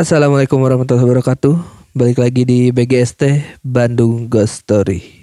Assalamualaikum warahmatullahi wabarakatuh. Balik lagi di BGST Bandung Ghost Story.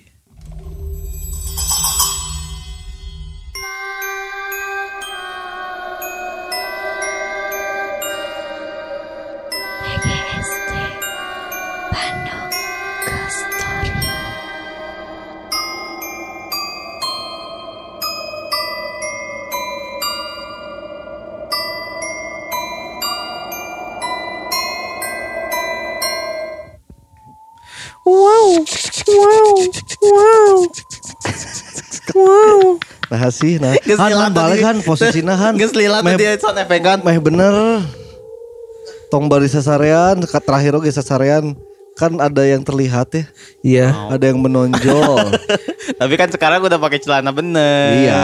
Sih nah. Han, han balik tadi. han posisinya han. Geus lila tadi sound efek kan. Meh bener. Tong bari sasarean, terakhir oge sasarean kan ada yang terlihat ya, Iya. ada yang menonjol. Tapi kan sekarang udah pakai celana bener. iya.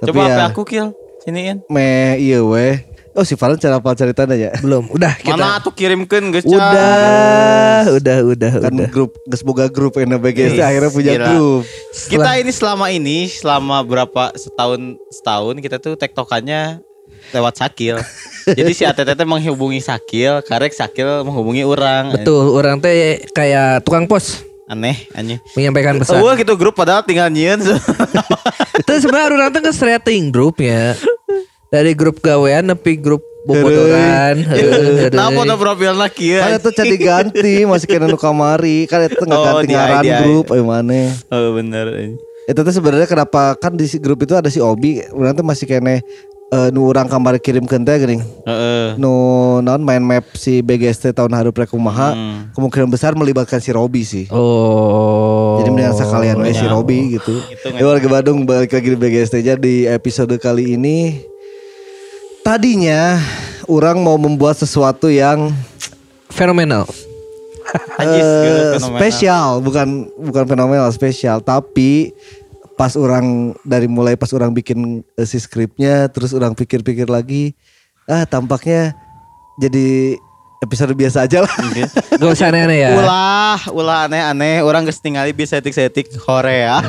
Tapi Coba ya, aku kill siniin. meh iya weh. Oh si Farhan cara apa ceritanya ya? Belum. Udah kita. Mana tuh kirimkan guys. Udah, udah, udah, Kan udah. grup geus boga grup NBGST Ih, akhirnya punya gila. grup. Kita ini selama ini selama berapa setahun setahun kita tuh tektokannya lewat Sakil. Jadi si ATT teh menghubungi Sakil, karek Sakil menghubungi orang. Betul, orang teh kayak tukang pos Aneh, aneh. menyampaikan pesan. Wah gitu grup padahal tinggal nyieun. Itu sebenarnya orang teh nge-setting grup ya. Dari grup gawean nepi grup bobodoran. Heueuh, Nah, heueuh. foto profilnya kieu. Kan itu jadi ganti masih kena nu kamari kan itu nggak Oh, ganti di ngaran ID. grup ayo mana. Oh bener. Itu tuh sebenarnya kenapa kan di grup itu ada si Obi, tuh masih kene eh, nu orang kamar kirim ke teh geuning. Heeh. Nu non main map si BGST tahun haru kumaha Hmm. kemungkinan besar melibatkan si Robi sih. Oh. Jadi mendingan sekalian we si ya. Robi gitu. Itu Ya warga Bandung balik lagi di BGST aja di episode kali ini. Tadinya orang mau membuat sesuatu yang fenomenal. Anjis, fenomenal. spesial, bukan bukan fenomenal spesial, tapi pas orang dari mulai pas orang bikin eh, si skripnya, terus orang pikir-pikir lagi, ah tampaknya jadi episode biasa aja lah. Gak usah aneh-aneh ya. Ulah, ulah aneh-aneh. Orang geus tingali bisa setik-setik Korea.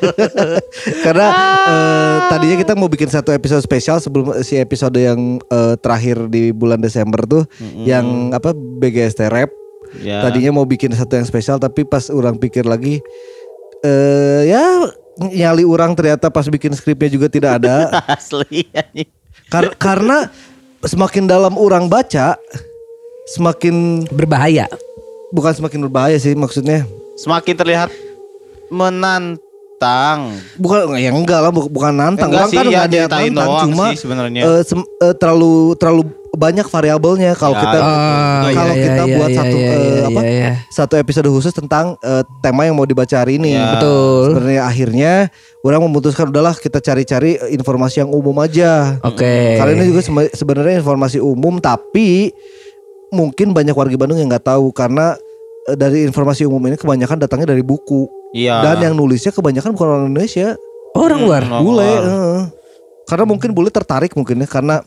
Karena eh, tadinya kita mau bikin satu episode spesial sebelum si episode yang eh, terakhir di bulan Desember tuh, yang apa BGST Rap. Ya. Tadinya mau bikin satu yang spesial, tapi pas orang pikir lagi, eh ya nyali orang ternyata pas bikin skripnya juga tidak ada. Asli. Kar- karena semakin dalam orang baca, semakin Berbahaya. bukan semakin berbahaya sih maksudnya. Semakin terlihat menantang. Bukan ya enggak lah bu- bukan nantang. Enggak Orang kan sih, ya, enggak ada yang nantang doang cuma sih sebenarnya. eh, sem- eh, terlalu terlalu banyak variabelnya kalau Ya, kita Oh, kalau iya, kita iya, buat iya, satu iya, eh, iya, apa iya, iya. satu episode khusus tentang eh, tema yang mau dibaca hari ini. Ya. Betul. Sebenarnya akhirnya orang memutuskan udahlah kita cari-cari informasi yang umum aja. Oke. Kali ini juga sebenarnya informasi umum tapi mungkin banyak warga Bandung yang nggak tahu karena eh, dari informasi umum ini kebanyakan datangnya dari buku Iya. dan yang nulisnya kebanyakan bukan orang Indonesia, Orang luar. Hmm, bule. heeh. Karena mungkin bule tertarik mungkin ya karena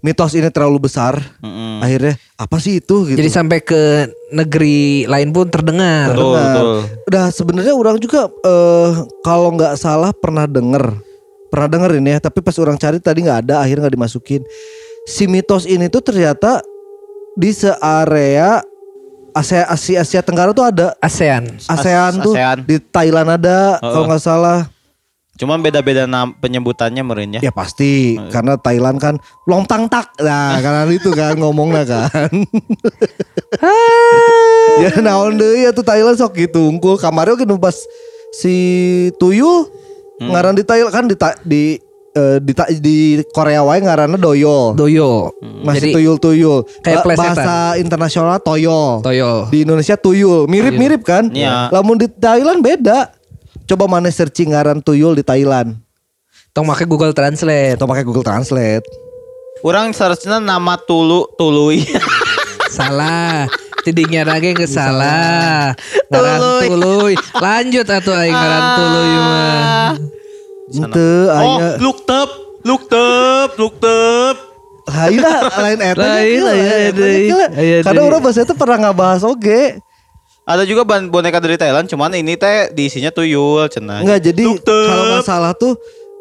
mitos ini terlalu besar. Mm-mm. Akhirnya apa sih itu gitu. Jadi sampai ke negeri lain pun terdengar. Betul, Benar. betul. Udah sebenarnya orang juga eh kalau nggak salah pernah denger, pernah dengerin ya. Tapi pas orang cari tadi nggak ada, akhirnya nggak dimasukin. Si mitos ini tuh ternyata di searea Asia Asia, Asia Tenggara tuh ada. ASEAN. ASEAN As- tuh ASEAN. di Thailand ada kalau nggak salah. Cuman beda-beda penyebutannya meureun ya. Ya pasti karena Thailand kan lontang tak. Nah, karena itu kan ngomongnya kan. ya naon deui atuh Thailand sok gitu unggul kamarnya oke nu pas si Tuyul ngaran di Thailand kan di ta- di eh, di, di Korea wae ngaranna doyol. Doyo. Masih Jadi tuyul-tuyul. kayak plesetan. bahasa internasional toyol. Toyo. Di Indonesia tuyul, mirip-mirip kan? Iya. Lamun di Thailand beda. Coba mana searching ngaran tuyul di Thailand. Tong make Google Translate. Atau pakai Google Translate. Orang seharusnya nama Tulu Tului. Salah. Tidinya lagi ke salah. Ngaran Tuluy. Lanjut atuh aing ngaran tuluy mah. Ente oh, look up, look up, look up. lain lah, lain eta Lain, lain, Karena orang bahasa itu pernah ngabahas oge. Ada juga ban- boneka dari Thailand, cuman ini teh diisinya tuyul, cenah. Enggak jadi kalau nggak salah tuh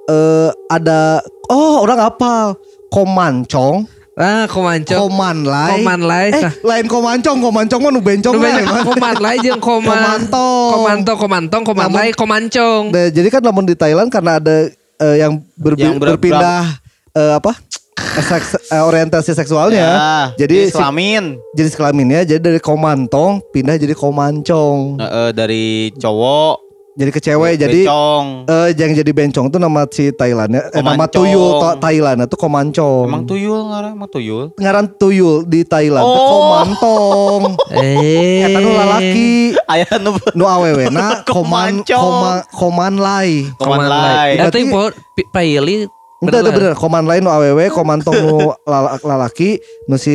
eh ada oh orang apal komancong Ah, komancong. Komanlai. Komanlai. Eh, Nah. lain komancong, komancong mah nu bencong Nu banyak Mas. komanlai jeung koman. Komantong. Komantong, komantong, komanlai, komancong. Nah, jadi kan namun di Thailand karena ada eh, yang, berbi- Yang ber- berpindah eh, apa? Seks, eh, orientasi seksualnya. Ya, jadi si- kelamin. jenis kelaminnya jadi dari komantong pindah jadi komancong. Eh, eh, dari cowok jadi ke cewek jadi bencong. eh yang jadi bencong tuh nama si Thailandnya eh, nama tuyul to- Thailand itu komancong. Emang tuyul ngaran emang tuyul. ngaran tuyul di Thailand Oh. komantong. Eh. Eta nu lalaki Aya nu nu awewena koman Komancong. koma, koman lai. Koman lai. lai. Eta Berarti- paili. Itu bener koman lain nu awewe komantong nu lala- lalaki nu si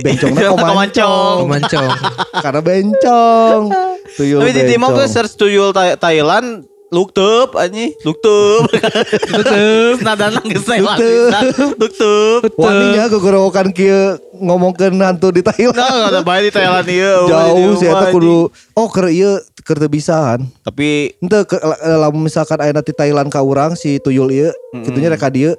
bencongna komancong. Komancong. Komancong. Karena bencong. Tuyul Tapi di timur gue bencong. search tuyul Thai- Thailand Luktup anjing, luktup. Luktup. Nadana geus Thailand. Luktup. Luktup. Waninya gegorokan kieu ngomongkeun hantu di Thailand. Nah, ada bae di Thailand ieu. Jauh sih eta kudu oh keur ieu keur teu bisa kan. Tapi Ente ke, lamun misalkan aya di Thailand ka urang si tuyul ieu, kitunya rek ka dieu.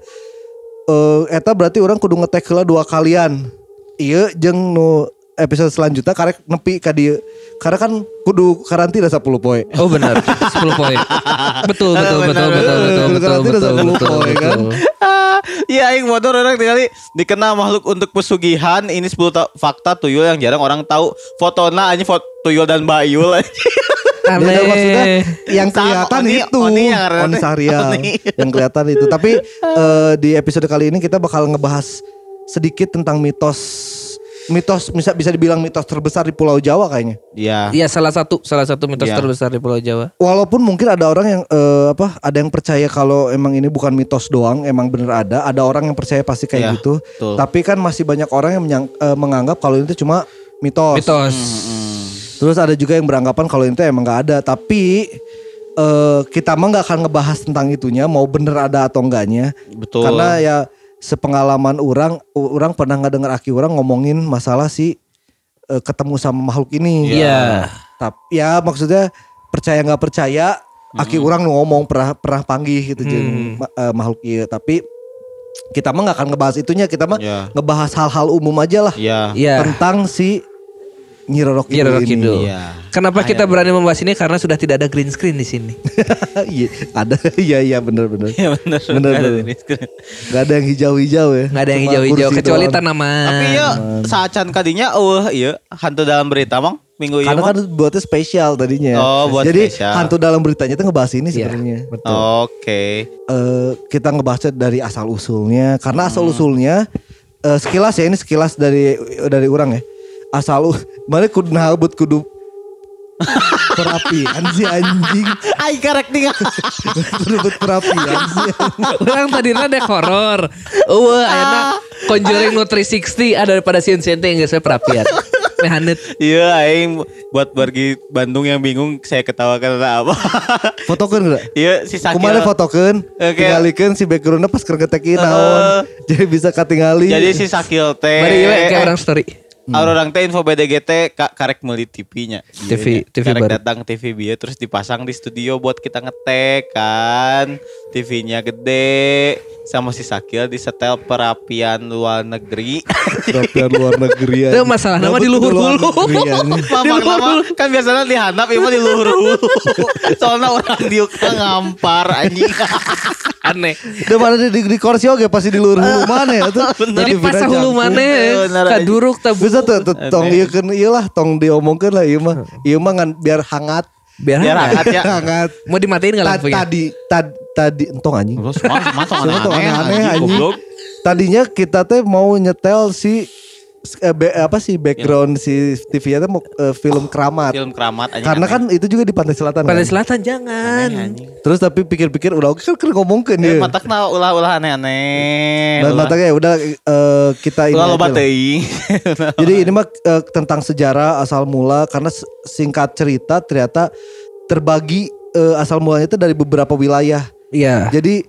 Eh eta berarti orang kudu ngetek heula dua kalian. Ieu jeung nu episode selanjutnya karek nepi ka dieu. Karena kan kudu karantina 10 poe. Oh benar, 10 poin. Betul, betul, betul, betul, betul, betul, betul, Karantina betul, 10 betul, poin, kan? betul. Ah, Iya aing motor orang tinggali dikena makhluk untuk pesugihan ini 10 ta- fakta tuyul yang jarang orang tahu. Fotona anjing foto tuyul dan bayul. Ya, dan maksudnya yang Sama, kelihatan Oni- itu Oni yang karena- Oni Sahrial Oni. yang kelihatan itu. Tapi eh, di episode kali ini kita bakal ngebahas sedikit tentang mitos mitos bisa bisa dibilang mitos terbesar di Pulau Jawa kayaknya. Iya. Iya salah satu salah satu mitos Iya. terbesar di Pulau Jawa. Walaupun mungkin ada orang yang eh, apa ada yang percaya kalau emang ini bukan mitos doang, emang bener ada. Ada orang yang percaya pasti kayak Iya, gitu. betul. Tapi kan masih banyak orang yang menyang- eh, menganggap kalau itu cuma mitos. Mitos. Terus ada juga yang beranggapan kalau itu emang nggak ada. Tapi eh, kita mah nggak akan ngebahas tentang itunya, mau bener ada atau enggaknya. Betul. Karena ya sepengalaman orang, orang pernah nggak dengar aki orang ngomongin masalah si eh, ketemu sama makhluk ini. Iya. Tapi ya maksudnya percaya nggak percaya, aki orang nu ngomong pernah pernah panggih gitu jeung ma- eh, makhluk iya. Tapi kita mah nggak akan ngebahas itunya, kita mah Iya. ngebahas hal-hal umum aja lah Iya. Iya. tentang si Nyi Roro Nyi Roro ini. Kidul. Iya. Kenapa kita berani membahas ini karena sudah tidak ada green screen di sini. Iya, ada iya iya bener bener. Iya benar. Bener, bener. Gak ada yang hijau-hijau ya. Nggak ada yang hijau-hijau kecuali doang. tanaman. Tapi ya saat can kadinya eueuh ieu hantu dalam berita mang minggu ieu. Karena kan buatnya spesial tadinya. Oh, buat Jadi spesial. hantu dalam beritanya itu ngebahas ini Iya, sebenarnya. betul. Oke. Eh, kita ngebahasnya dari asal usulnya. Karena asal Hmm. usulnya eh, sekilas ya ini sekilas dari dari orang ya. Asal u- mana kudu nabut kudu perapian si anjing. Ai karek tinggal. Rebut perapian sih. Orang tadi dek horor. Wah, ayeuna Conjuring nu 360 ada daripada sieun-sieun teh yang geus we perapian. Mehanet. Iya, aing buat pergi Bandung yang bingung saya ketawakan karena apa. Fotokeun gak? Iya, si Sakil. Kumaha fotokeun, Oke. tingalikeun si backgroundnya pas keur ngetekin Eh. naon. Jadi bisa katingali. Jadi si Sakil teh. Bari ieu kayak orang story. Kalau orang teh info BDGT ka, karek meuli TV-nya. TV TV karek baru. datang TV bieu terus dipasang di studio buat kita ngetek kan. TV-nya gede sama si Sakil disetel perapian luar negeri. Perapian luar negeri. Itu masalah nama di luhur hulu. negeri, anjing. Mamang nama kan biasanya di handap ieu mah di luhur hulu. Soalnya orang diuk ngampar anjing. Aneh. Udah mana di, di, di kursi oke pasti di luar hulu mana ya tuh. Jadi pas hulu mana Bener, kaduruk tabu. Bisa tuh, tong iya kan iya lah tong diomongkan lah iya mah. Iya mah ngan biar hangat. Biar, Biar hangat. hangat ya. hangat. Mau dimatiin enggak Ta- lampunya? Tadi tad, tadi entong anjing. Lu semua semua tong Semua tong aneh-aneh anjing. Tadinya kita teh mau nyetel si eh, be- apa sih background si TV-nya teh mau eh, film keramat. Film keramat anjing. Karena aneh. kan itu juga di pantai selatan. Pantai kan? Selatan jangan. Aneh, anjing. Terus tapi pikir-pikir udah oke kan kan ngomongkeun Eh, ya. matakna ulah-ulah aneh-aneh. Dan Ulah- matanya ya udah eh, kita ini Ulah aja loba. Jadi ini mah eh, tentang sejarah asal mula karena singkat cerita ternyata terbagi eh, asal mulanya itu dari beberapa wilayah. Iya. Jadi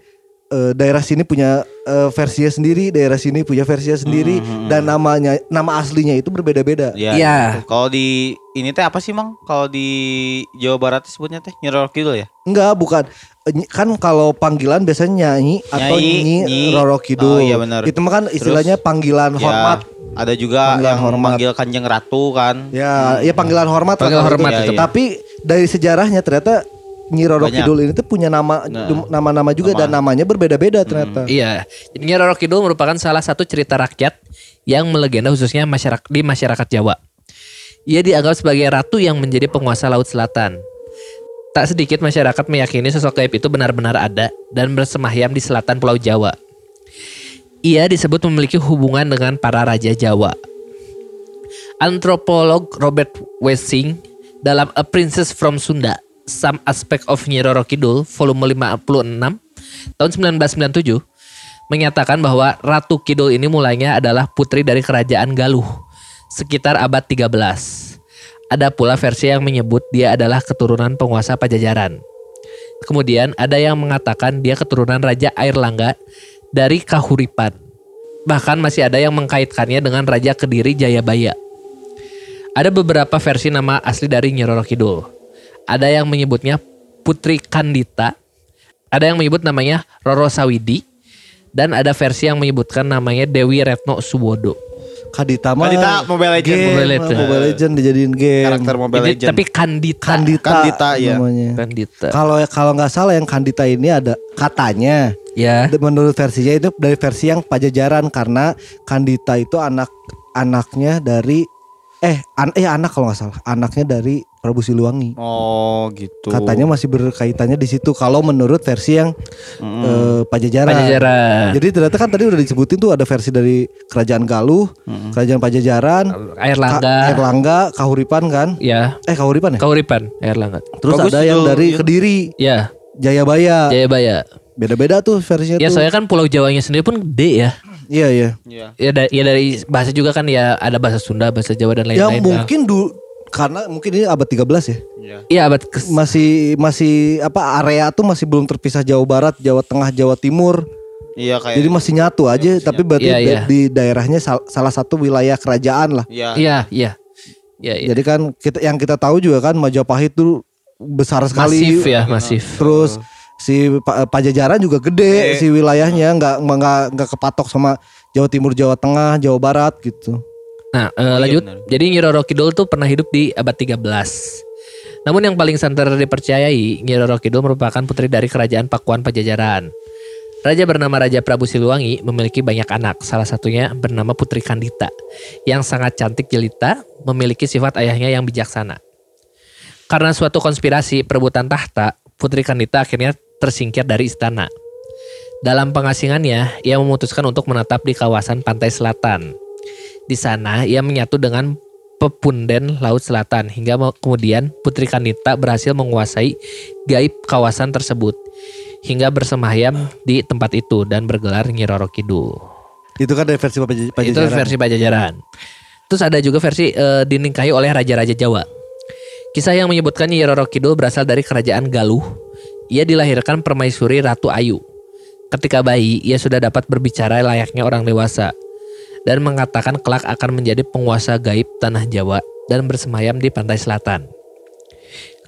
eh, daerah sini punya eh, versinya sendiri, daerah sini punya versinya sendiri dan namanya nama aslinya itu berbeda-beda. Iya. Iya. gitu. Kalau di ini teh apa sih mang? Kalau di Jawa Barat sebutnya teh Nyi Roro Kidul ya? Enggak, bukan. Eh, Kan kalau panggilan biasanya nyanyi atau Nyanyi, nyi, nyi. Roro Kidul. Oh, iya benar. Itu mah kan istilahnya panggilan Ya, hormat. ada juga Panggilan yang hormat. manggil Kanjeng Ratu kan. Ya, ya panggilan hormat Panggilan kalau hormat itu. itu. Tapi dari sejarahnya ternyata Nyi Roro. Kidul ini tuh punya nama Nah. nama-nama juga dan namanya berbeda-beda ternyata. Iya, jadi Nyi Roro Kidul merupakan salah satu cerita rakyat yang melegenda khususnya masyarakat di masyarakat Jawa. Ia dianggap sebagai ratu yang menjadi penguasa Laut Selatan. Tak sedikit masyarakat meyakini sosok gaib itu benar-benar ada dan bersemayam di selatan Pulau Jawa. Ia disebut memiliki hubungan dengan para raja Jawa. Antropolog Robert Wessing dalam A Princess from Sunda, Some Aspect of Nyi Roro Kidul, volume 56, tahun 1997, menyatakan bahwa Ratu Kidul ini mulainya adalah putri dari kerajaan Galuh, sekitar abad 13. Ada pula versi yang menyebut dia adalah keturunan penguasa Pajajaran. Kemudian ada yang mengatakan dia keturunan Raja Airlangga dari Kahuripan. Bahkan masih ada yang mengkaitkannya dengan Raja Kediri Jayabaya. Ada beberapa versi nama asli dari Nyi Roro Kidul. Ada yang menyebutnya Putri Kandita. Ada yang menyebut namanya Roro Sawidi. Dan ada versi yang menyebutkan namanya Dewi Retno Suwodo. Kadita mah Kadita Mobile Legends. game, Mobile Legends. Mobile Legends dijadiin game. Karakter Mobile Ini- Legends. tapi Kandita. Kandita, Kandita, iya. namanya. Kandita. Kalau kalau nggak salah yang Kandita ini ada katanya Ya. menurut versinya itu dari versi yang Pajajaran karena Kandita itu anak anaknya dari eh an eh anak kalau nggak salah anaknya dari Prabu Siliwangi. Oh gitu. Katanya masih berkaitannya di situ kalau menurut versi yang eh, Pajajaran. Pajajaran. Jadi ternyata kan tadi udah disebutin tuh ada versi dari Kerajaan Galuh, Kerajaan Pajajaran, Air Ka- Langga. Erlangga, Kahuripan kan? Ya. Eh Kahuripan ya? Kauripan. Air Langga. Terus Bagus ada yang dari iya. Kediri, Ya. Jayabaya. Jayabaya. Beda-beda tuh versinya Ya tuh. soalnya kan Pulau Jawanya sendiri pun gede ya. Iya iya. Iya. Ya, da- ya dari bahasa juga kan ya ada bahasa Sunda, bahasa Jawa dan Ya lain-lain. mungkin dulu karena mungkin ini abad 13 ya. Iya. Iya abad ke Masih masih apa area tuh masih belum terpisah Jawa Barat, Jawa Tengah, Jawa Timur. Iya kayak. Jadi masih nyatu aja tapi berarti Iya, da- iya. di daerahnya sal- salah satu wilayah kerajaan lah. Iya. Iya, iya. Iya, iya. Jadi kan kita yang kita tahu juga kan Majapahit tuh besar sekali. Masif ya, masif. Terus si Pa- Pajajaran juga gede si wilayahnya nggak nggak nggak kepatok sama Jawa Timur, Jawa Tengah, Jawa Barat gitu. Nah, iya lanjut. benar. Jadi Nyi Roro Kidul tuh pernah hidup di abad 13. Namun yang paling santer dipercayai, Nyi Roro Kidul merupakan putri dari kerajaan Pakuan Pajajaran. Raja bernama Raja Prabu Siliwangi memiliki banyak anak, salah satunya bernama Putri Kandita, yang sangat cantik jelita, memiliki sifat ayahnya yang bijaksana. Karena suatu konspirasi perebutan tahta, Putri Kandita akhirnya tersingkir dari istana. Dalam pengasingannya, ia memutuskan untuk menetap di kawasan pantai selatan. Di sana ia menyatu dengan pepunden Laut Selatan hingga kemudian Putri Kanita berhasil menguasai gaib kawasan tersebut hingga bersemayam di tempat itu dan bergelar Nyi Roro Kidul. Itu kan dari versi Paj- Pajajaran. Itu versi Pajajaran. Terus ada juga versi eh, dinikahi oleh raja-raja Jawa. Kisah yang menyebutkan Nyi Roro Kidul berasal dari kerajaan Galuh. Ia dilahirkan permaisuri Ratu Ayu. Ketika bayi, ia sudah dapat berbicara layaknya orang dewasa dan mengatakan kelak akan menjadi penguasa gaib tanah Jawa dan bersemayam di pantai selatan.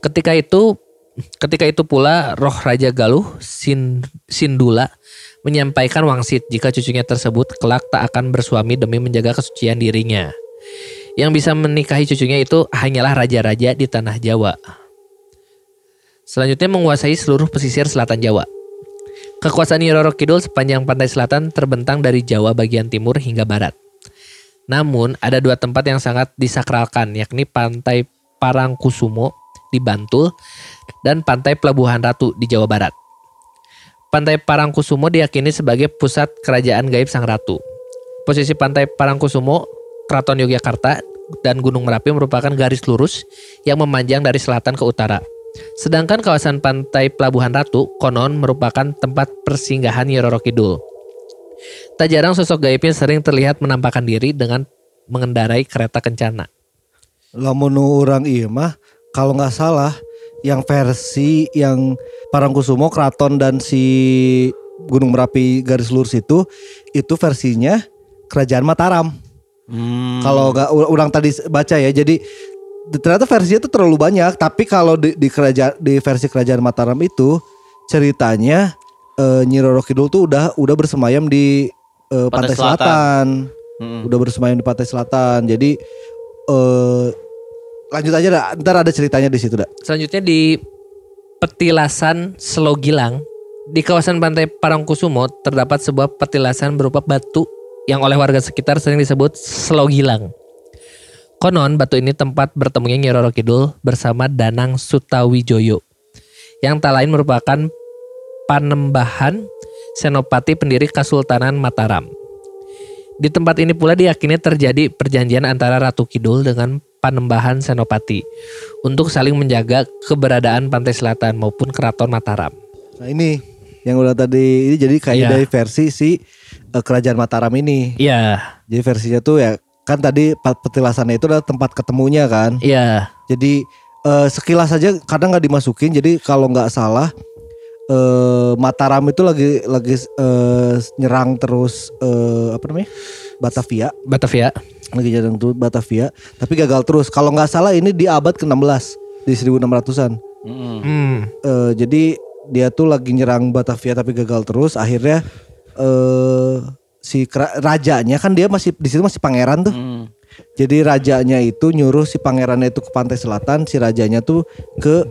Ketika itu, ketika itu pula roh Raja Galuh Sin, Sindula menyampaikan wangsit jika cucunya tersebut kelak tak akan bersuami demi menjaga kesucian dirinya. Yang bisa menikahi cucunya itu hanyalah raja-raja di tanah Jawa. Selanjutnya menguasai seluruh pesisir selatan Jawa. Kekuasaan Nyi Roro Kidul sepanjang pantai selatan terbentang dari Jawa bagian timur hingga barat. Namun ada dua tempat yang sangat disakralkan yakni pantai Parangkusumo di Bantul dan pantai Pelabuhan Ratu di Jawa Barat. Pantai Parangkusumo diyakini sebagai pusat kerajaan gaib Sang Ratu. Posisi pantai Parangkusumo, Keraton Yogyakarta dan Gunung Merapi merupakan garis lurus yang memanjang dari selatan ke utara. Sedangkan kawasan pantai Pelabuhan Ratu konon merupakan tempat persinggahan Nyi Roro Kidul. Tak jarang sosok gaibnya sering terlihat menampakkan diri dengan mengendarai kereta kencana. Lamun orang iya mah kalau nggak salah yang versi yang Parangkusumo Kraton dan si Gunung Merapi garis lurus itu itu versinya Kerajaan Mataram. Hmm. Kalau nggak orang tadi baca ya, jadi ternyata versinya itu terlalu banyak. Tapi kalau di, di kerajaan di versi Kerajaan Mataram itu ceritanya eh, Nyi Roro Kidul tuh udah udah bersemayam di eh, Pantai pantai, selatan. Mm-mm. Udah bersemayam di pantai selatan. Jadi eh lanjut aja dah. Ntar ada ceritanya di situ dah. Selanjutnya di petilasan Selogilang di kawasan pantai Parangkusumo terdapat sebuah petilasan berupa batu yang oleh warga sekitar sering disebut Selogilang. Konon batu ini tempat bertemunya Nyi Roro Kidul bersama Danang Sutawijoyo yang tak lain merupakan panembahan senopati pendiri Kesultanan Mataram. Di tempat ini pula diyakini terjadi perjanjian antara Ratu Kidul dengan Panembahan Senopati untuk saling menjaga keberadaan pantai selatan maupun keraton Mataram. Nah ini yang udah tadi ini jadi kayak Iya. dari versi si eh, Kerajaan Mataram ini. Iya, Jadi versinya tuh ya kan tadi petilasannya itu adalah tempat ketemunya kan. iya, Jadi eh, sekilas aja kadang nggak dimasukin. Jadi kalau nggak salah eh, Mataram itu lagi lagi eh, nyerang terus eh, apa namanya Batavia Batavia. lagi nyerang terus Batavia tapi gagal terus. Kalau nggak salah ini di abad ke-16 di 1600-an. Mm-mm. Hmm. Eh, jadi dia tuh lagi nyerang Batavia tapi gagal terus. Akhirnya eh si rajanya kan dia masih di situ masih pangeran tuh. Mm. Jadi rajanya itu nyuruh si pangerannya itu ke pantai selatan, si rajanya tuh ke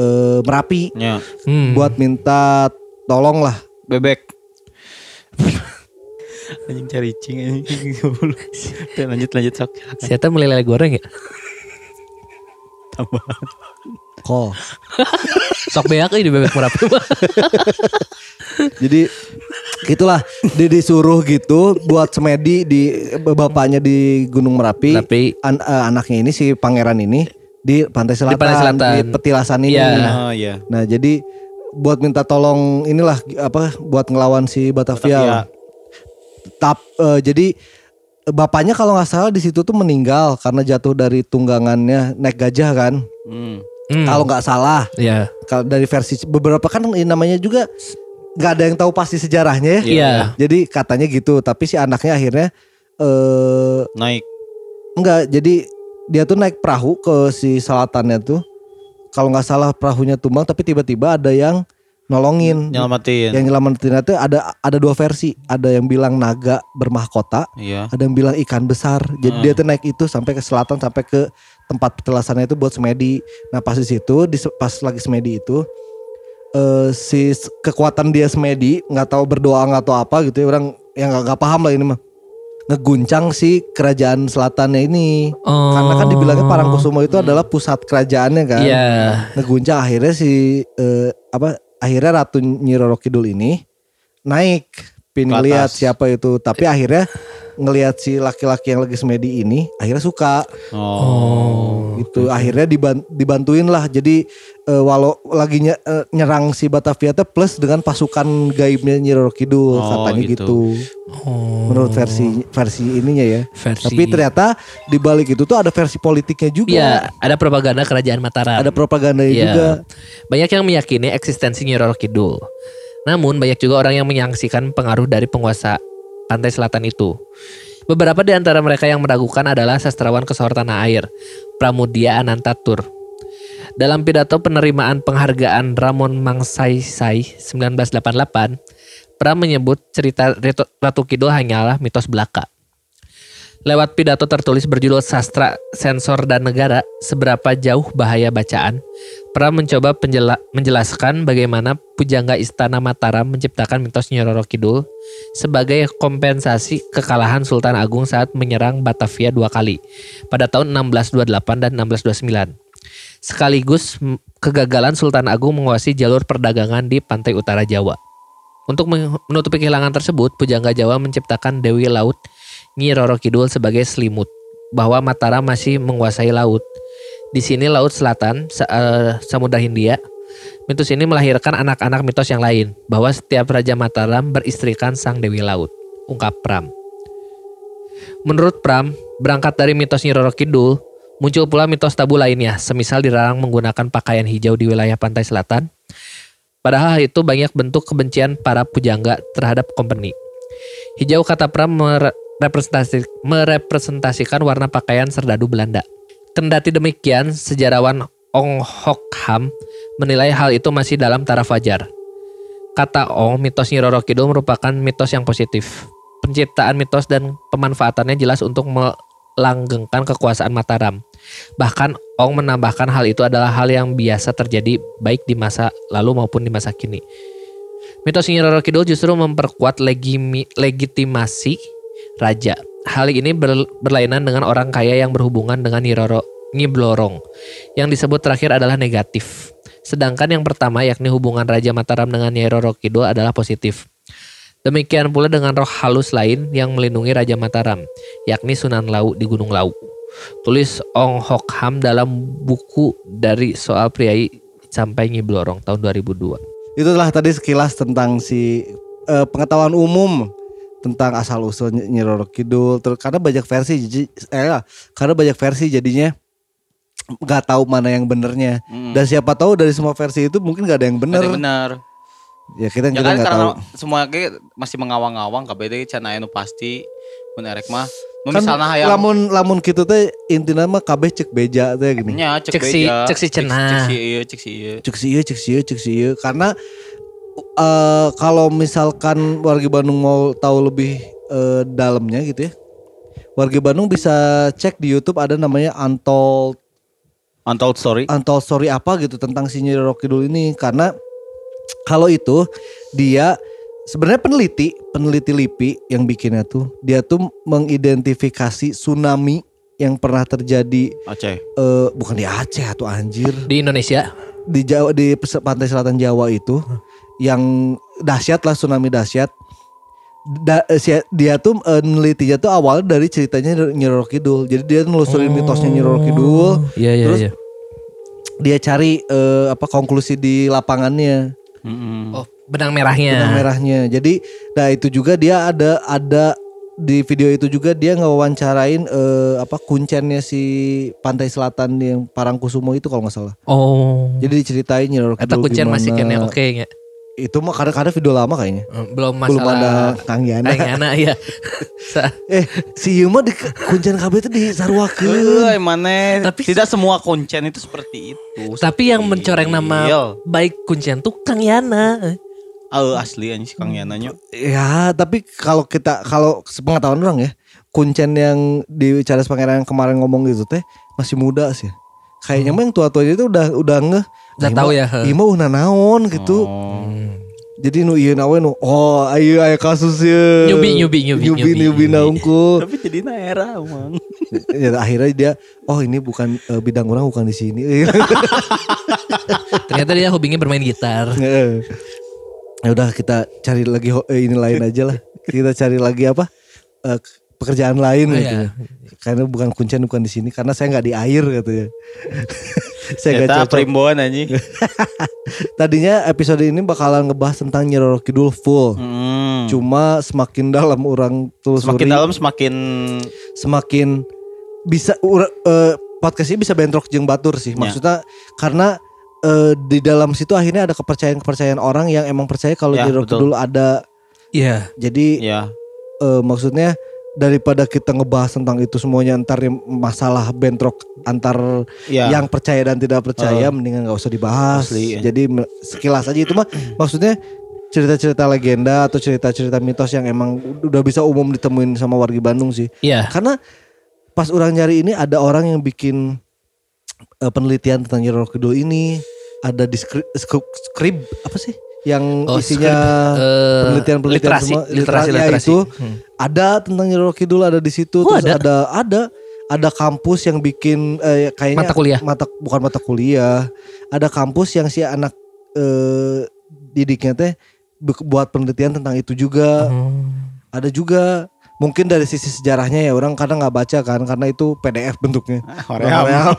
eh, Merapi Ya. Hmm. buat minta tolong lah. Bebek. anjing cari cing anjing. Lanjut lanjut sok. Siapa meleleh goreng ya? Tambah. Kol. Sok beak ini bebek merapi. Jadi gitulah dia disuruh gitu buat semedi di bapaknya di Gunung Merapi. Tapi An- eh, anaknya ini si pangeran ini di pantai selatan, pantai selatan. di petilasan ini. Iya. Oh iya. Nah, jadi buat minta tolong inilah apa buat ngelawan si Batavia. Batavia. Tap, eh, jadi bapaknya kalau nggak salah di situ tuh meninggal karena jatuh dari tunggangannya naik gajah kan. Hmm. hmm, Kalau nggak salah, ya. kalau dari versi beberapa kan namanya juga nggak ada yang tahu pasti sejarahnya ya. Iya. Jadi katanya gitu, tapi si anaknya akhirnya eh Naik. enggak, jadi dia tuh naik perahu ke si selatannya tuh. Kalau nggak salah perahunya tumbang, tapi tiba-tiba ada yang nolongin. Nyelamatin. Yang nyelamatin itu ada ada dua versi. Ada yang bilang naga bermahkota, Iya. ada yang bilang ikan besar. Jadi dia tuh naik itu sampai ke selatan sampai ke tempat petilasannya itu buat semedi. Nah pas di situ, di, pas lagi semedi itu, eh si kekuatan dia semedi nggak tahu berdoa nggak tahu apa gitu ya orang yang nggak paham lah ini mah. Ngeguncang si kerajaan selatannya ini. Oh. karena kan dibilangnya Parangkusumo itu adalah pusat kerajaannya kan. Iya. ngeguncang akhirnya si eh, apa akhirnya Ratu Nyi Roro Kidul ini naik. Pin atas. siapa itu. Tapi akhirnya ngelihat si laki-laki yang lagi semedi ini akhirnya suka Oh. gitu akhirnya diban- dibantuin lah jadi eh, walau lagi nye- eh, nyerang si Batavia teh plus dengan pasukan gaibnya Nyi Roro Kidul Oh, katanya gitu. gitu, Oh. menurut versi versi ininya ya Versi. tapi ternyata di balik itu tuh ada versi politiknya juga Iya, ada propaganda kerajaan Mataram. ada propagandanya Iya. juga Banyak yang meyakini eksistensi Nyi Roro Kidul. Namun banyak juga orang yang menyaksikan pengaruh dari penguasa pantai selatan itu. Beberapa di antara mereka yang meragukan adalah sastrawan kesohor tanah air, Pramudia Anantatur. Dalam pidato penerimaan penghargaan Ramon Magsaysay 1988, Pram menyebut cerita Ratu Kidul hanyalah mitos belaka. Lewat pidato tertulis berjudul Sastra, Sensor, dan Negara, Seberapa Jauh Bahaya Bacaan, Pram mencoba penjela- menjelaskan bagaimana Pujangga Istana Mataram menciptakan mitos Nyi Roro Kidul sebagai kompensasi kekalahan Sultan Agung saat menyerang Batavia dua kali, pada tahun 1628 dan 1629. Sekaligus kegagalan Sultan Agung menguasai jalur perdagangan di pantai utara Jawa. Untuk menutupi kehilangan tersebut, Pujangga Jawa menciptakan Dewi Laut Nyi Roro Kidul sebagai selimut bahwa Mataram masih menguasai laut. Di sini laut selatan eh, Samudra Hindia. Mitos ini melahirkan anak-anak mitos yang lain bahwa setiap raja Mataram beristrikan sang Dewi Laut. Ungkap Pram. Menurut Pram, berangkat dari mitos Nyi Roro Kidul, muncul pula mitos tabu lainnya, semisal dilarang menggunakan pakaian hijau di wilayah pantai selatan, Padahal itu banyak bentuk kebencian para pujangga terhadap company. Hijau kata Pram merepresentasi- merepresentasikan warna pakaian serdadu Belanda. Kendati demikian, sejarawan Ong Hok Ham menilai hal itu masih dalam taraf wajar. Kata Ong, mitos Nyi Roro Kidul merupakan mitos yang positif. Penciptaan mitos dan pemanfaatannya jelas untuk melanggengkan kekuasaan Mataram. Bahkan Ong menambahkan hal itu adalah hal yang biasa terjadi baik di masa lalu maupun di masa kini. Mitos Nyi Roro Kidul justru memperkuat legimi- legitimasi raja. Hal ini ber- berlainan dengan orang kaya yang berhubungan dengan Nyi Roro Nyi Blorong. Yang disebut terakhir adalah negatif. Sedangkan yang pertama yakni hubungan Raja Mataram dengan Nyai Roro Kidul adalah positif. Demikian pula dengan roh halus lain yang melindungi Raja Mataram, yakni Sunan Lau di Gunung Lau. Tulis Ong Hok Ham dalam buku dari soal priai sampai Nyi Blorong tahun 2002. Itulah tadi sekilas tentang si eh, pengetahuan umum tentang asal usul Ny- Nyi Roro Kidul. Terus karena banyak versi, jadi eh, karena banyak versi jadinya nggak tahu mana yang benernya. Mm. Dan siapa tahu dari semua versi itu mungkin nggak ada yang bener. Ada benar. Ya kita Ya kita kan karena tahu. semua masih mengawang-awang KBD can aya nu pasti mun erek mah. Nu Kan misalna hayang lamun lamun gitu teh intinya mah kabeh cek beja teh gini. nya cek, Cek si- beja, cek si cenah. Cek si ieu, cek si ieu. cek si ieu, cek si ieu, cek si ieu. karena eh kalau misalkan warga Bandung mau tahu lebih eh, dalamnya gitu ya. Warga Bandung bisa cek di YouTube ada namanya Untold Untold story. Untold Story apa gitu tentang si Nyai Roro Kidul ini karena kalau itu dia sebenarnya peneliti, peneliti LIPI yang bikinnya tuh dia tuh mengidentifikasi tsunami yang pernah terjadi Aceh. eh, bukan di Aceh atau anjir Di Indonesia, di Jawa di pantai selatan Jawa itu yang dahsyat lah tsunami dahsyat. Da- eh, si- dia tuh eh, nelitinya tuh awal dari ceritanya Nyi Roro Kidul. Jadi dia nelusurin mitosnya Nyi Roro Kidul. Iya iya Terus iya. Dia cari eh, apa konklusi di lapangannya, Mm-mm. Oh, benang merahnya. benang merahnya. Jadi nah itu juga dia ada ada di video itu juga dia ngewawancarain eh, apa kuncennya si pantai selatan yang Parangkusumo itu kalau nggak salah. Oh. Jadi diceritain Nyi Roro Eta Kidul kuncian masih kene oke nya. Itu mah kadang-kadang video lama kayaknya. Eh, Belum Belum ada masalah Kang Yana. Kang Yana ya. Eh, si Ieu mah di kuncen KB itu disarwakeun. Euy, maneh. Tapi- tidak semua kuncen itu seperti itu. Tapi yang mencoreng nama Iya. baik kuncian tuh Kang Yana. Ah, asli anjing si Kang Yana nya. Ya, tapi kalau kita kalau sepengetahuan orang ya, kuncen yang di Charles Pangeran kemarin ngomong gitu teh masih muda sih. Kayaknya mah yang tua-tua itu udah udah ngeh. Udah "Ieu tahu ya, he." Ieu mah udah naon gitu. Oh. Jadi nu ieu nawe nu oh ayo ayo kasus ya. Nyubi, nyubi, nyubi, nyubi, nyubi, nyubi nyubi. naungkul. Tapi jadi naera emang. ya, akhirnya dia oh ini bukan eh, bidang orang bukan di sini. Ternyata dia hobinya bermain gitar. Heeh. ya udah kita cari lagi eh, ini lain aja lah. Kita cari lagi apa? Eh, pekerjaan lain Oh, gitu. iya. ya. Karena bukan kuncen bukan di sini karena saya nggak di air katanya. saya nggak cocok. primbon anjing. Tadinya episode ini bakalan ngebahas tentang Nyi Roro Kidul full. Hmm. Cuma semakin dalam orang telusuri Semakin dalam semakin semakin bisa ura- eh, podcast ini bisa bentrok jeung batur sih. Ya. Maksudnya karena eh, di dalam situ akhirnya ada kepercayaan-kepercayaan orang yang emang percaya kalau Ya, Nyi Roro. Kidul ada. Iya. Jadi ya eh, maksudnya daripada kita ngebahas tentang itu semuanya ntar masalah bentrok antar ya yang percaya dan tidak percaya mendingan nggak usah dibahas. Asli, ya. Jadi sekilas aja itu mah maksudnya cerita-cerita legenda atau cerita-cerita mitos yang emang udah bisa umum ditemuin sama warga Bandung sih. Iya. Karena pas orang nyari ini ada orang yang bikin eh, penelitian tentang Nyi Roro Kidul ini ada di skrip, skrip apa sih yang Oh, isinya Eh, penelitian-penelitian literasi, semua literasi, ya literasi. itu Hmm. ada tentang Nyi Roro Kidul ada di situ Oh, terus ada? ada ada ada kampus yang bikin eh, kayaknya Mata kuliah. mata bukan mata kuliah ada kampus yang si anak eh, didiknya teh bu- buat penelitian tentang itu juga Hmm. ada juga mungkin dari sisi sejarahnya ya orang kadang nggak baca kan karena itu PDF bentuknya Hoream. Hoream.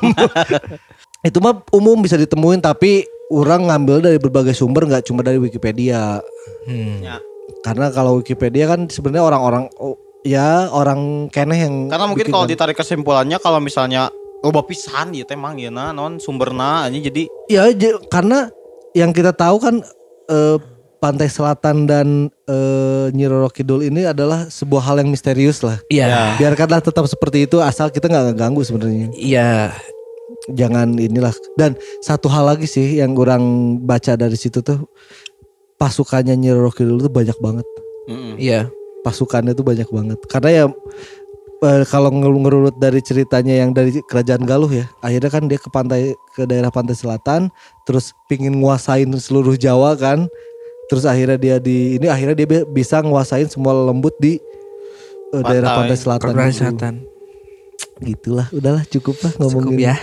itu mah umum bisa ditemuin tapi orang ngambil dari berbagai sumber nggak cuma dari Wikipedia Hmm. Ya. karena kalau Wikipedia kan sebenarnya orang-orang oh, ya orang keneh yang Karena mungkin bikin kalau kan. ditarik kesimpulannya kalau misalnya loba pisan ya emang ya non sumberna anjing jadi ya j- karena yang kita tahu kan eh, pantai selatan dan eh, Nyi Roro Kidul ini adalah sebuah hal yang misterius lah. Iya. Biarkanlah tetap seperti itu asal kita nggak ngeganggu sebenarnya. Iya. Jangan inilah. Dan satu hal lagi sih yang orang baca dari situ tuh pasukannya Nyi Roro Kidul tuh banyak banget. Iya. Pasukannya tuh banyak banget. Karena ya eh, kalau ngerurut dari ceritanya yang dari kerajaan Galuh ya, akhirnya kan dia ke pantai ke daerah pantai selatan, terus pingin nguasain seluruh Jawa kan, terus akhirnya dia di ini akhirnya dia bi- bisa nguasain semua lembut di eh, daerah Pantai. selatan. Gitulah, udahlah cukup lah Cukup ngomongin. ya.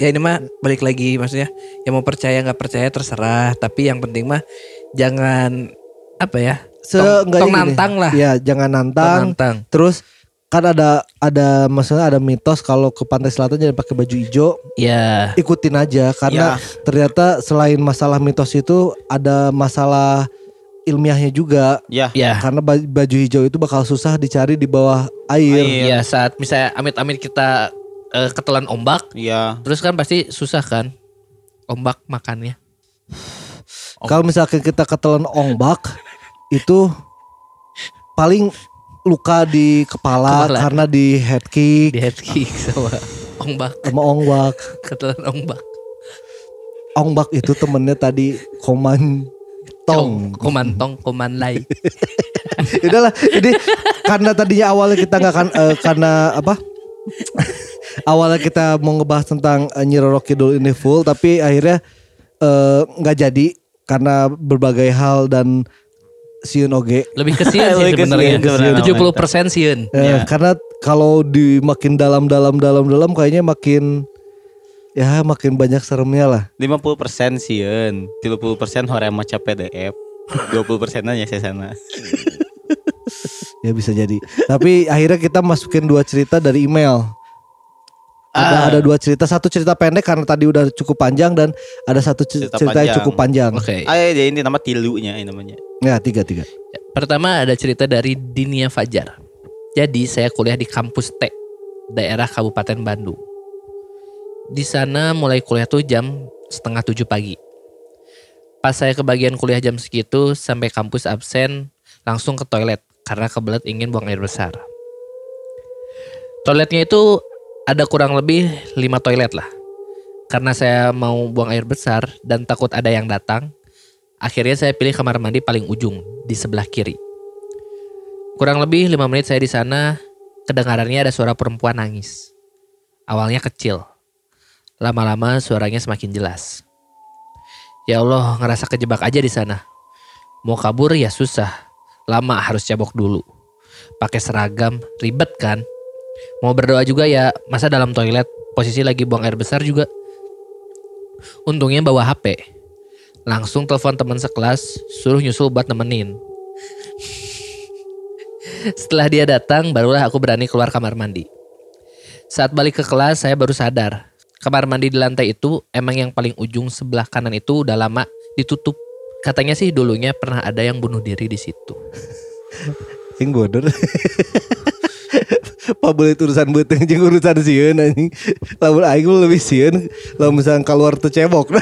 Ya ini mah balik lagi maksudnya yang mau percaya nggak percaya terserah. Tapi yang penting mah jangan apa ya? Tong- tong gini, nantang lah. Ya, jangan nantang. nantang. Terus kan ada ada maksudnya ada mitos kalau ke pantai selatan jangan pakai baju hijau. Ya. ikutin aja karena ternyata selain masalah mitos itu ada masalah ilmiahnya juga Ya. Ya. karena ba- baju hijau itu bakal susah dicari di bawah air. Iya saat misalnya amit-amit kita eh, ketelan ombak, Iya. terus kan pasti susah kan ombak makannya. Kalau misalkan kita ketelan ombak itu paling luka di kepala, Kepala. karena di head kick Di head kick sama ombak, sama ombak. ketelan ombak. Ombak itu temennya tadi koman tong. komantong, komanlai. Udahlah, jadi karena tadinya awalnya kita nggak kan eh, karena apa? awalnya kita mau ngebahas tentang eh, Nyi Roro Kidul ini full, tapi akhirnya eh, nggak jadi karena berbagai hal dan siun oge. Lebih ke sieun sih Lebih ke sebenarnya. Tujuh puluh persen sieun. Eh, Iya. Karena kalau di makin dalam dalam dalam dalam kayaknya makin ya makin banyak seremnya lah. 50% sieun, 30% hore maca PDF, 20 persennya saya sana. Ya bisa jadi. Tapi akhirnya kita masukin dua cerita dari email. Ada Ah. ada dua cerita, satu cerita pendek karena tadi udah cukup panjang dan ada satu Cerita cerita, yang cukup panjang. Oke. Ayo dia ini nama tilunya ini namanya. Ya tiga tiga. Pertama ada cerita dari Dinia Fajar. Jadi saya kuliah di kampus T, daerah Kabupaten Bandung. Di sana mulai kuliah tuh jam setengah tujuh pagi. Pas saya kebagian kuliah jam segitu sampai kampus absen langsung ke toilet karena kebelet ingin buang air besar. Toiletnya itu ada kurang lebih 5 toilet lah. Karena saya mau buang air besar dan takut ada yang datang, akhirnya saya pilih kamar mandi paling ujung di sebelah kiri. Kurang lebih 5 menit saya di sana, kedengarannya ada suara perempuan nangis. Awalnya kecil. Lama-lama suaranya semakin jelas. Ya Allah, ngerasa kejebak aja di sana. Mau kabur ya susah. Lama harus cabok dulu. Pakai seragam, ribet kan? Mau berdoa juga ya, masa dalam toilet posisi lagi buang air besar juga. Untungnya bawa HP. Langsung telepon teman sekelas, suruh nyusul buat nemenin. Setelah dia datang, barulah aku berani keluar kamar mandi. Saat balik ke kelas, saya baru sadar. Kamar mandi di lantai itu emang yang paling ujung sebelah kanan itu udah lama ditutup. Katanya sih dulunya pernah ada yang bunuh diri di situ. Yang bodor. Pak boleh urusan beteng jeung urusan sieun anjing. Lamun aing lebih sieun lamun misalkan keluar teu cebok.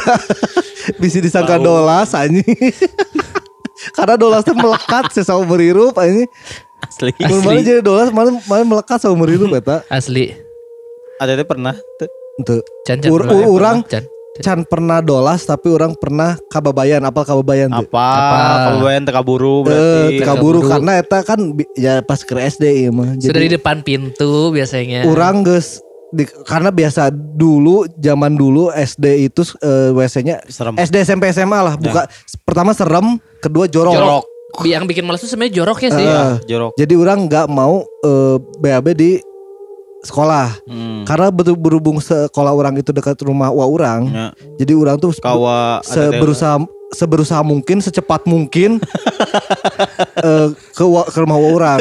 Bisa disangka dolas anjing. Karena dolas teh melekat sih seumur hirup anjing. Asli. Mun mana jadi dolas mana mana melekat seumur hirup eta. Asli. Ada teh pernah tuh. Henteu. Can, can, Can. can pernah dolas tapi orang pernah kababayan apal kababayan tuh. Apa? Apa? Kabupaten teka buru Eh, berarti. teka buru kaburu. karena eta kan ya pas ke SD ya mah. Sudah di depan pintu biasanya. orang geus di- karena biasa dulu zaman dulu SD itu eh, WC-nya Serem. SD SMP SMA lah buka pertama serem kedua jorok. jorok. Yang bikin males tuh sebenarnya joroknya sih. Eh, Jorok. Jadi orang nggak mau eh, BAB di sekolah Hmm. karena betul berhubung sekolah orang itu dekat rumah wa orang. Ya. Jadi orang tuh Kawa ada teh- seberusaha seberusaha mungkin secepat mungkin eh, ke wa- ke rumah wa orang.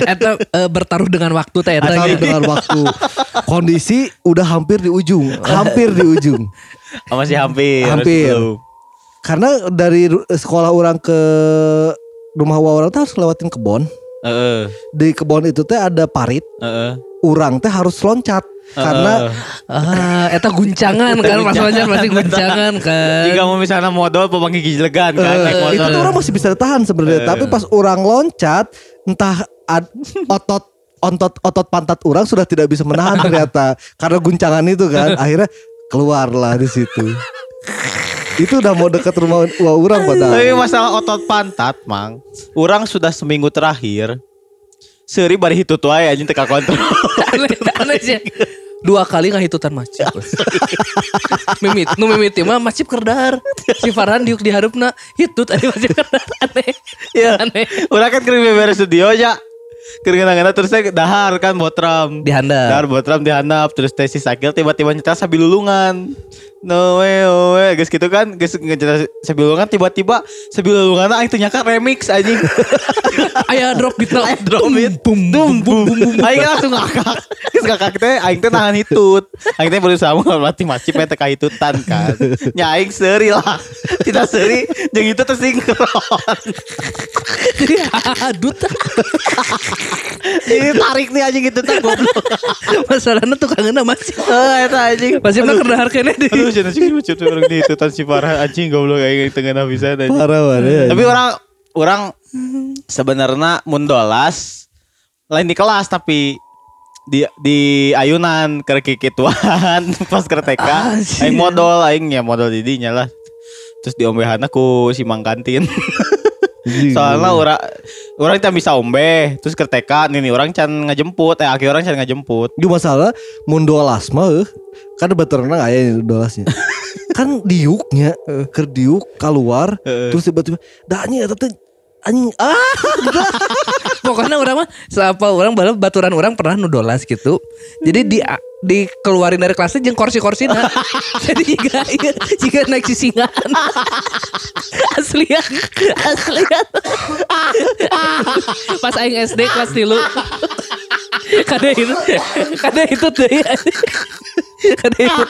Eta eh, bertaruh dengan waktu teh eta Asal gitu. dengan waktu kondisi udah hampir di ujung, hampir di ujung. Oh, masih hampir. Hampir. Karena dari sekolah orang ke rumah wa orang tuh harus lewatin kebon. Heeh. Di kebon itu teh ada parit, Heeh. Orang teh harus loncat. Karena Ah, eta guncangan kan Mas Wajar masih guncangan kan. Jika mau misalnya modal pemanggil gijlegan kan naik Eh, itu tuh orang masih bisa tahan sebenarnya. Tapi pas orang loncat, entah ad- otot otot otot pantat orang sudah tidak bisa menahan ternyata karena guncangan itu kan. Akhirnya keluarlah di situ. itu udah mau dekat rumah rumah orang padahal. Tapi masalah otot pantat, Mang. Orang sudah seminggu terakhir Seri bari hitu tuh aja anjing teka kontrol. aneh, sih. Dua kali ngahitutan macip. mimit, nu mimit mah macip kerdar. Si Farhan diuk diharupna hitut ada macip kerdar aneh. Ya. Aneh. Orang kan kering beberes studio aja. Keringan-keringan terus saya dahar kan botram. Dihandap. Dahar botram dihandap terus teh si Sakil tiba-tiba nyetel sambil lulungan. No way, no way. Guys gitu kan, guys ngejelas lulungan tiba-tiba sambil lulungan aing teh nyaka remix anjing. Aya drop beat na. drop beat. Bum bum bum bum bum. Aing langsung ngakak. Geus ngakak teh aing teh nahan hitut. Aing teh berusaha menghormati macip teh kahitutan kan. Nya aing seuri lah. Tidak seuri jeung itu tersinkron. Jadi adut. Jadi tarik nih anjing itu teh goblok. Masalahnya tukangan macip. Eh eta anjing. Macip na kerdar kene di. Jangan sih macet orang di hitutan si parah anjing goblok aing tengah bisa anjing. Parah banget. ya. Tapi orang orang sebenarnya mundolas lain di kelas tapi di di ayunan ke kikituan pas ke TK aing modal aing ya modal di dinya lah terus diombehan aku si mang kantin soalnya orang orang tidak bisa ombe terus ke TK nih orang can ngajemput eh akhir orang can ngajemput Di masalah mun dolas mah eh, kan baturan aya dolasnya. kan diuknya ke diuk keluar terus tiba-tiba da anjing eta teh anjing ah Pokoknya orang mah siapa orang balap baturan orang pernah nudolas gitu. Jadi di dikeluarin dari kelasnya jeung kursi-kursi Jadi jika iya, jika naik sisingan. Aslian, aslian. Pas aing SD kelas tilu. Kada itu, kada itu tuh. Kada itu.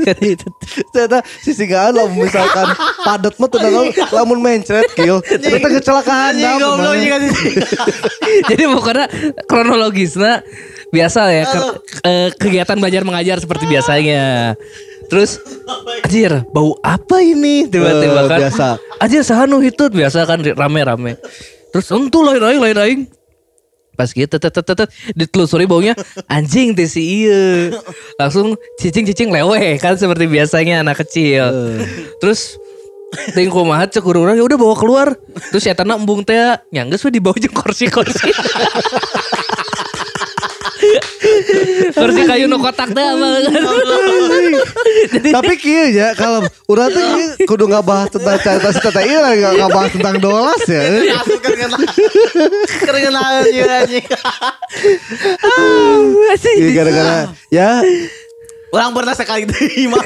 Kada itu. ternyata sisigaan lah misalkan padat mah tenang lamun mencret kill ternyata kecelakaan. Jadi pokoknya kronologisnya biasa ya ke- eh, kegiatan belajar mengajar seperti biasanya. Terus anjir bau apa ini tiba-tiba Eh, kan. biasa. Anjir sahanu hitut biasa kan rame-rame. Terus entu lain aing lain aing. Pas gitu tet tet tet ditelusuri baunya anjing teh si ieu. Langsung cicing-cicing lewe kan seperti biasanya anak kecil. Terus Ting kumaha cek urang ya udah bawa keluar. Terus tanah embung teh nyanggeus we dibawa jeung kursi-kursi. kursi kayu nu kotak teh apa kan. Tapi kieu ya kalau urang teh kudu nggak bahas tentang cerita cerita ieu lah nggak nggak bahas tentang dolas ya keringan keringan anjing anjing. Iya, gara-gara ya Orang pernah sekali di Mang.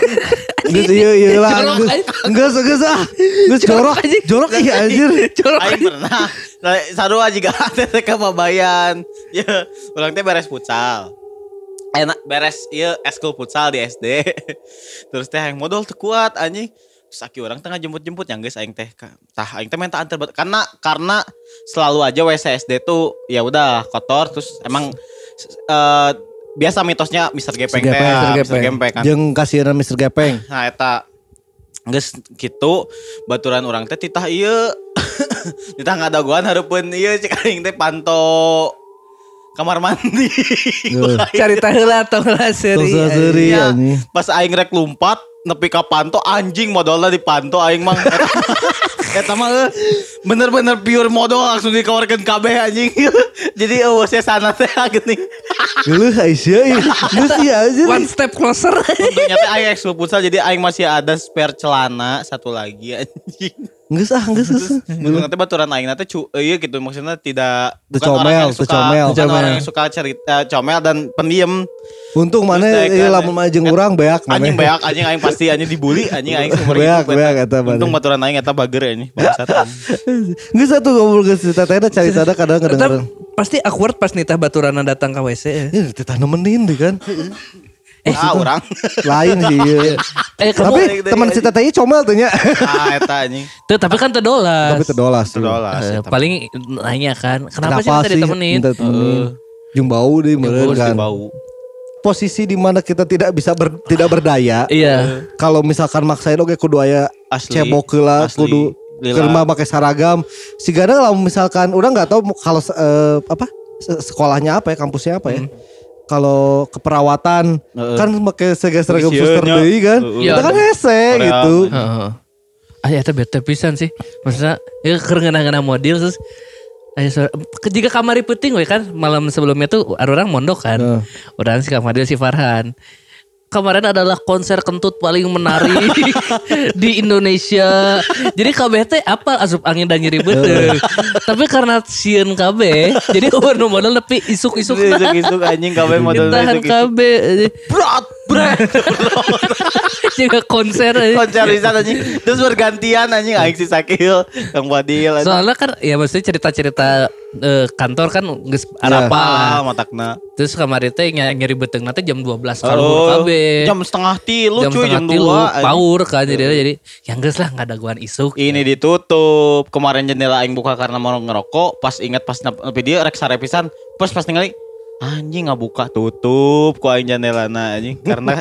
Geus iya iya lah anjing. Geus geus ah Geus jorok. Jorok iya anjir Jorok Aing pernah. Nah, sarua juga teh ke Babayan. Ya, orang teh beres futsal. Enak beres ieu eskul futsal di SD. Terus teh yang modal teu kuat anjing. Terus aki orang tengah jemput-jemput yang guys aing teh tah aing teh minta antar karena karena selalu aja WC SD tuh ya udah kotor terus emang eh, biasa mitosnya Mr. Gepeng teh. Mr. Gepeng kan. Jeung kasihan Mr. Gepeng Nah eta Geus gitu baturan orang teh titah ieu titah ngadaguan hareupeun ieu cek aing teh panto kamar mandi. Cari heula tong lah Terus seuri. seuri Ya, pas aing rek lompat nepi ka panto anjing modalnya di panto aing mang eta, mah eh, bener-bener pure modal langsung dikeluarkan kabeh anjing. Jadi eueuh saya sana teh geuning. Geuleuh Aisyah Geus iya anjir One step closer. Teh aing ekskul futsal jadi aing masih ada spare celana satu lagi anjing. Geus ah geus geus Betul nanti baturan aing nanti cu iya gitu maksudnya tidak bukan orang comel, yang teu suka comel. bukan Comel. orang yang suka cerita eh, comel dan pendiam Untung mana kan, lamun mah jeung urang beak mana. anjing beak anjing aing pasti anjing dibully anjing aing Beak, hidup, beak, eta. untung baturan aing eta bager ini bangsat. Geus atuh ngobrol geus cerita teh cari tada kadang kedengeran. pasti awkward pas nitah baturana datang ke WC ya. Ya teteh nemenin deh kan. Ah orang Lain sih ieu. Eh kamu Tapi teman si teteh comel tuh nya. ah eta anjing Tuh, tapi kan tedolas. Tapi terdolas. terdolas Eh, eta. paling nanya kan, kenapa, sih Kenapa minta sih ditemenin? minta ditemenin? Jeung bau deh meureun kan. bau posisi di mana kita tidak bisa ber- tidak berdaya. Iya. Kalau misalkan maksain oke kudu aya cebok Asli. kudu Lila. kelima pakai seragam. Sigana kalau misalkan udah nggak tahu kalau eh, apa se- sekolahnya apa ya, kampusnya apa ya. Kalau keperawatan Heeh. kan pakai seragam suster deui kan. Heeh. Kita kan hese Korea. gitu. Heeh. Ah ya bete pisan sih. Maksudnya ya keur ngeunah model terus Ayo, suara- jika kamari puting we kan malam sebelumnya tuh ada orang mondok kan. Heeh. Orang si Kamaril si Farhan. Kemarin adalah konser kentut paling menarik di Indonesia. Jadi KB teh apa asup angin dan nyeri betul. Tapi karena sieun KB, jadi warna modal tapi isuk-isuk. Isuk-isuk anjing modal Ditahan isuk-isuk. KB. Brat, brat. Juga konser. aja. Konser bisa anjing. Terus bergantian anjing aing si Sakil, Kang Fadil. anjing. Soalnya kan ya maksudnya cerita-cerita eh, kantor kan geus arapa lah. Ah, matakna. Terus kemarin teh ny- nyeri beteng nanti jam 12 kalau Oh, jam setengah tilu cuy jam setengah tilu, 2 anjing. Power kan jadi jadi yang geus lah nggak ada guan isuk. Ini ditutup. Kemarin jendela aing buka karena mau ngerokok. Pas ingat pas nepi dia rek sarepisan. Pas pas ningali anjing nggak buka tutup ku aing jendelana anjing karena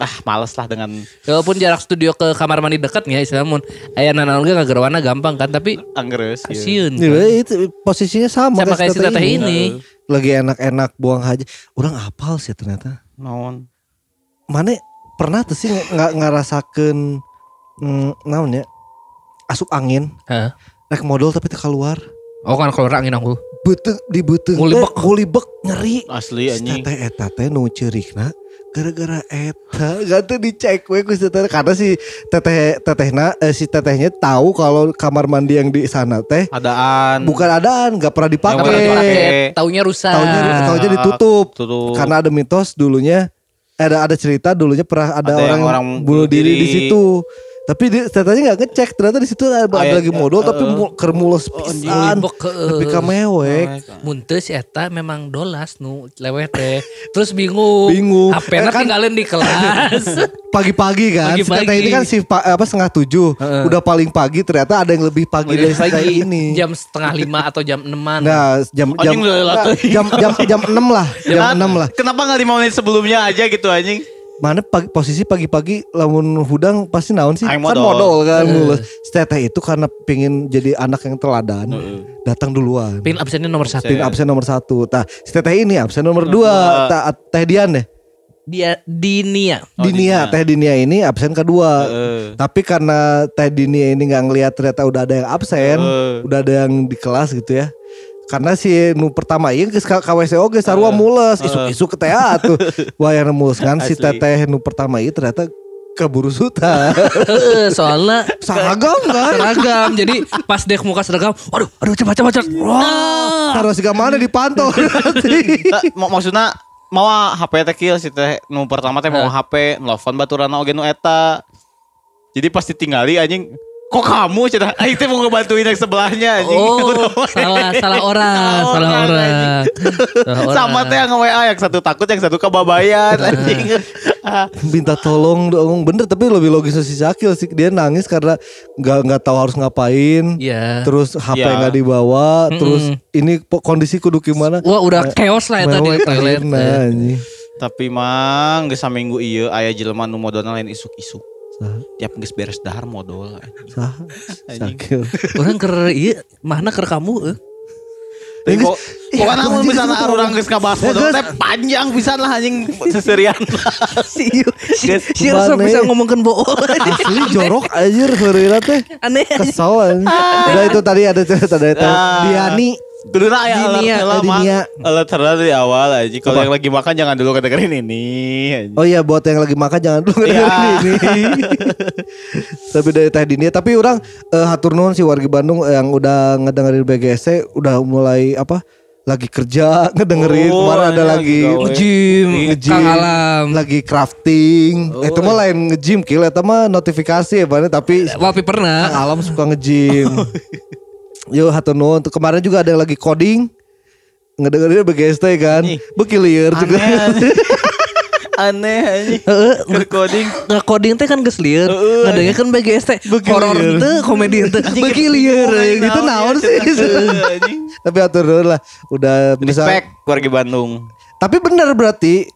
ah males lah dengan Walaupun jarak studio ke kamar mandi dekat ya istilahnya mun aya nanaon ge ngagerawana gampang kan tapi anggeres. iya. kasiun. Ya, itu posisinya sama, Sama kayak si teteh ini. Lagi enak-enak buang haji. Orang apal sih ternyata. Naon? Mana pernah tuh sih nggak ngerasakan mm, naon ya asup angin Heeh. rek modal tapi teu keluar Oh kan keluar angin aku. beteng di beteng Ngulibek. ngulibek nyeri Asli Si anjing. teteh eta teh nu ceurikna gara-gara eta gak tuh dicek we ku si teteh karena si teteh tetehna eh, si tetehnya tahu kalau kamar mandi yang di sana teh Adaan. bukan adaan nggak pernah dipakai taunya rusak. taunya taunya ditutup Tutup. karena ada mitos dulunya eh, ada ada cerita dulunya pernah ada, Ada orang, orang bunuh diri, di diri. situ tapi di, ternyata nggak ngecek ternyata di situ ada, ada Ayat- lagi modal tapi eh, mu, keur mulus pisan heeh. tapi kamewek Muntah si Eta memang dolas nu lewet teh. Terus bingung. Bingung. HP-na Eh, kan- tinggalin di kelas. pagi-pagi kan si Pagi-pagi. teteh ini kan si pa- apa setengah tujuh udah paling pagi ternyata ada yang lebih pagi dari teteh ini Jam setengah lima atau jam enaman. nah jam jam jam jam jam enam lah jam enam lah Kenapa nggak lima menit sebelumnya aja gitu anjing? Mana pagi, posisi pagi-pagi lamun hudang pasti naon sih Aing kan modal. modal kan mulus si teteh itu karena pengen jadi anak yang teladan datang duluan Pin absennya nomor satu. Pin absen nomor satu. Nah, si teteh ini absen nomor Nomor dua. dua. Ta- Teh Dian deh. Dia Dinia. Oh, Dinia, Dinia. Teh Dinia ini absen kedua. Heeh. Tapi karena Teh Dinia ini nggak ngelihat ternyata udah ada yang absen, Heeh. udah ada yang di kelas gitu ya. Karena si nu pertama ieu geus ka KWCO geus sarua mules, isuk-isuk ke teh atuh. Wah yang mulus kan si teteh nu pertama ieu ternyata keburu suta. Soalnya Seragam kan? seragam. Jadi pas dek muka seragam, waduh, aduh cepat cepat cepat. Wah. Taruh si mana dipantau. Nah, mak- maksudnya mau HP teh kieu si teh nu pertama teh mau HP nelfon baturana oge nu eta. Jadi pasti tinggali anjing kok kamu cenah aing teh mau ngebantuin yang sebelahnya anjing. Oh, salah salah orang, salah orang. Salah orang. Sama teh yang WA yang satu takut yang satu kebabayan anjing. Ah, minta tolong dong bener tapi lebih logis si Zakil sih dia nangis karena nggak nggak tahu harus ngapain Iya. terus HP Iya. nggak dibawa terus ini kondisi kudu gimana Wah udah chaos lah ya tadi toilet. anjing. Tapi mang geus saminggu ieu aya jelema nu modalna lain isuk-isuk. Tiap geus beres dahar modal. Zakil Orang ker iya, mana ker kamu? eh? Ih, pokoknya anjing misalnya disebut orang geus ngabahas Ya, modal teh panjang pisan lah anjing seserian. Si si si bisa ngomongkan bohong. asli jorok aja Ferreira teh Aneh. kesel udah itu tadi ada cerita dari Ah. Diani Kuduna aya Dinia, alert heula eh, mang. dinia. Alert heula dari awal aja. Kalau yang lagi makan jangan dulu kedengerin ini. anjing. Oh iya buat yang lagi makan jangan dulu Iya. dengerin ini. tapi dari teh dinia tapi orang eh, hatur nuhun si warga Bandung yang udah ngedengerin BGSC udah mulai apa lagi kerja ngedengerin Oh, kemarin ada lagi nge-gym, Kang Alam. lagi crafting Oh, itu mah lain nge-gym kill eta mah notifikasi ya Bane tapi Wapi Kang pernah. Alam suka nge-gym Yo hatur nuhun kemarin juga ada yang lagi coding ngedengerin BGST kan bekilir juga Aneh anjing. Heeh, Recording. Nggak coding teh kan geus lieur. Heeh. Ngadengnya kan BGS teh. Beki Horor teh, komedi teh. Beki lieur. Gitu naon sih Anjing. Tapi atur nuhun lah Udah bisa Respect warga Bandung. Tapi benar berarti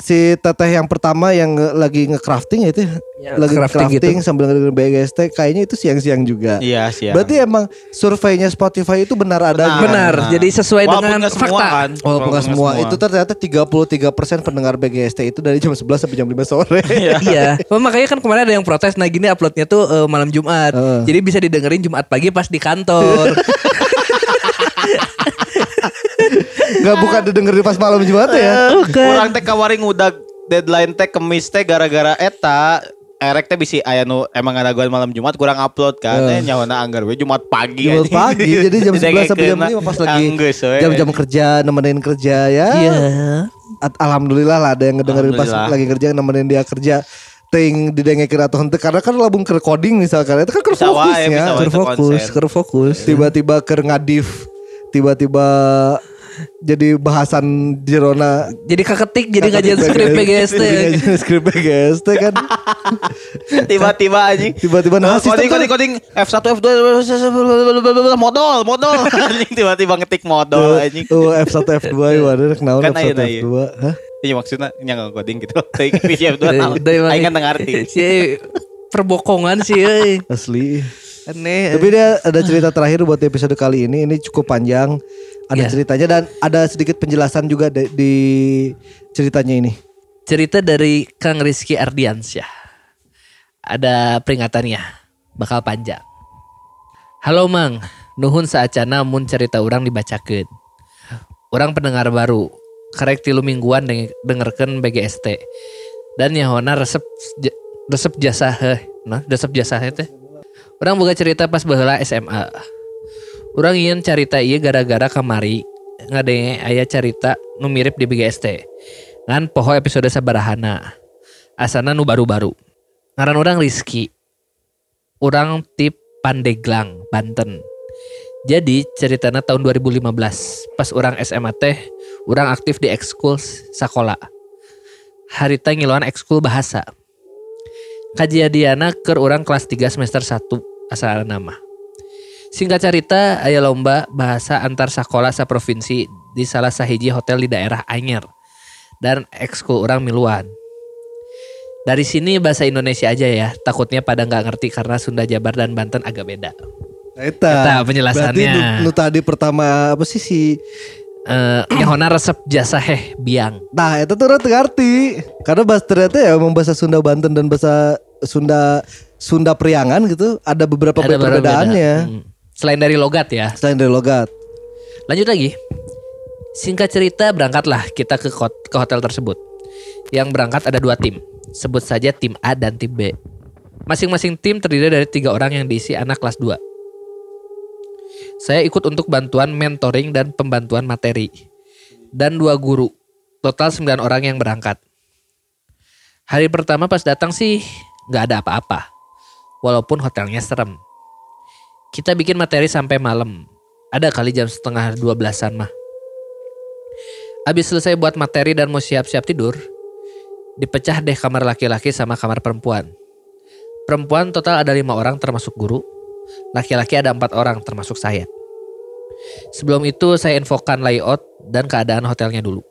si teteh yang pertama yang nge- lagi nge-crafting ya itu ya? Ya, lagi crafting crafting, gitu. sambil dengerin BGST kayaknya itu siang-siang juga. Iya sih. Berarti emang surveinya Spotify itu benar ada Benar, jadi sesuai Walaupun dengan nggak semua fakta. kan. Walaupun nggak semua, itu ternyata 33% pendengar BGST itu dari jam 11 sampai jam 5 sore. iya. Oh, makanya kan kemarin ada yang protes nah gini uploadnya tuh eh, malam Jumat. Heeh. Jadi bisa didengerin Jumat pagi pas di kantor. Gak bukan didengerin pas malam Jumat ya. Orang teh kawaring udah deadline teh kemis teh gara-gara eta Erek teh bisi aya nu emang ada gua malam Jumat kurang upload kan. Eh nyawana anggar we Jumat pagi. Jumat pagi jadi jam 11 sampai jam Didengekeun 5 pas lagi jam-jam kerja nemenin kerja ya. Iya. At- Alhamdulillah lah ada yang ngedengerin pas lagi kerja nemenin dia kerja ting didengekin atau henteu karena kan labung ke recording misalkan itu kan ke Bisa fokus wae, bisa ya. Ker itu fokus, ker fokus. tiba-tiba ke ngadif tiba-tiba jadi bahasan Jerona Jadi keketik jadi ngajian skrip PGST. Jadi skrip PGST kan Tiba-tiba anjing. Tiba-tiba nah, coding sistem coding coding F1 F2 modal modal anjing tiba-tiba ngetik modal anjing. Oh F1 F2 waduh kenal Kan F1 ayeuna ieu. F2 Hah? Iya maksudnya nyangka coding gitu. Teuing F2 naon. Dari mana? Aing kan teu ngarti. Si perbokongan sih euy. Asli Aneh. Tapi dia ada cerita terakhir buat episode kali ini. Ini cukup panjang. Ada Iya. ceritanya dan ada sedikit penjelasan juga de- di ceritanya ini. cerita dari Kang Rizky Ardiansyah. Ada peringatannya, bakal panjang. Halo Mang, nuhun saacana mun cerita orang dibacakeun. Orang pendengar baru, karek tilu mingguan deng dengerkeun BGST. Dan nyahona resep resep jasa heh, nah resep jasa teh. Orang boga cerita pas baheula SMA. Orang ingin cerita iya gara-gara kamari ngadenge aya cerita nu mirip di BGST. Ngan poho episode sabarahana. Asana nu baru-baru. Ngaran orang Rizky. Orang tip Pandeglang, Banten. Jadi ceritanya tahun 2015 pas orang SMA teh orang aktif di ekskul sekolah. Harita ngiluan ekskul bahasa. Kajadiana ke orang kelas 3 semester 1 asal nama. Singkat cerita, aya lomba bahasa antar sekolah provinsi di salah sahiji hotel di daerah Anyer. Dan ekskul orang miluan. Dari sini bahasa Indonesia aja ya, takutnya pada nggak ngerti karena Sunda Jabar dan Banten agak beda. Eta, Eta penjelasannya. Berarti nu, nu tadi pertama apa sih si Eh, nyahona resep jasa heh biang. Nah itu tuh ngerti Karena bahasa ternyata ya emang bahasa Sunda Banten dan bahasa Sunda Sunda Priangan gitu Ada beberapa Ada perbedaannya Hmm. Selain dari logat ya. Selain dari logat Lanjut lagi. Singkat cerita berangkatlah kita ke, ke hotel tersebut. Yang berangkat ada dua tim. Sebut saja tim A dan tim B. Masing-masing tim terdiri dari tiga orang yang diisi anak kelas 2. Saya ikut untuk bantuan mentoring dan pembantuan materi. Dan dua guru. Total 9 orang yang berangkat. Hari pertama pas datang sih nggak ada apa-apa. Walaupun hotelnya serem. Kita bikin materi sampai malam. Ada kali jam setengah 12-an mah. Abis selesai buat materi dan mau siap-siap tidur, dipecah deh kamar laki-laki sama kamar perempuan. Perempuan total ada lima orang termasuk guru, laki-laki ada empat orang termasuk saya. Sebelum itu saya infokan layout dan keadaan hotelnya dulu.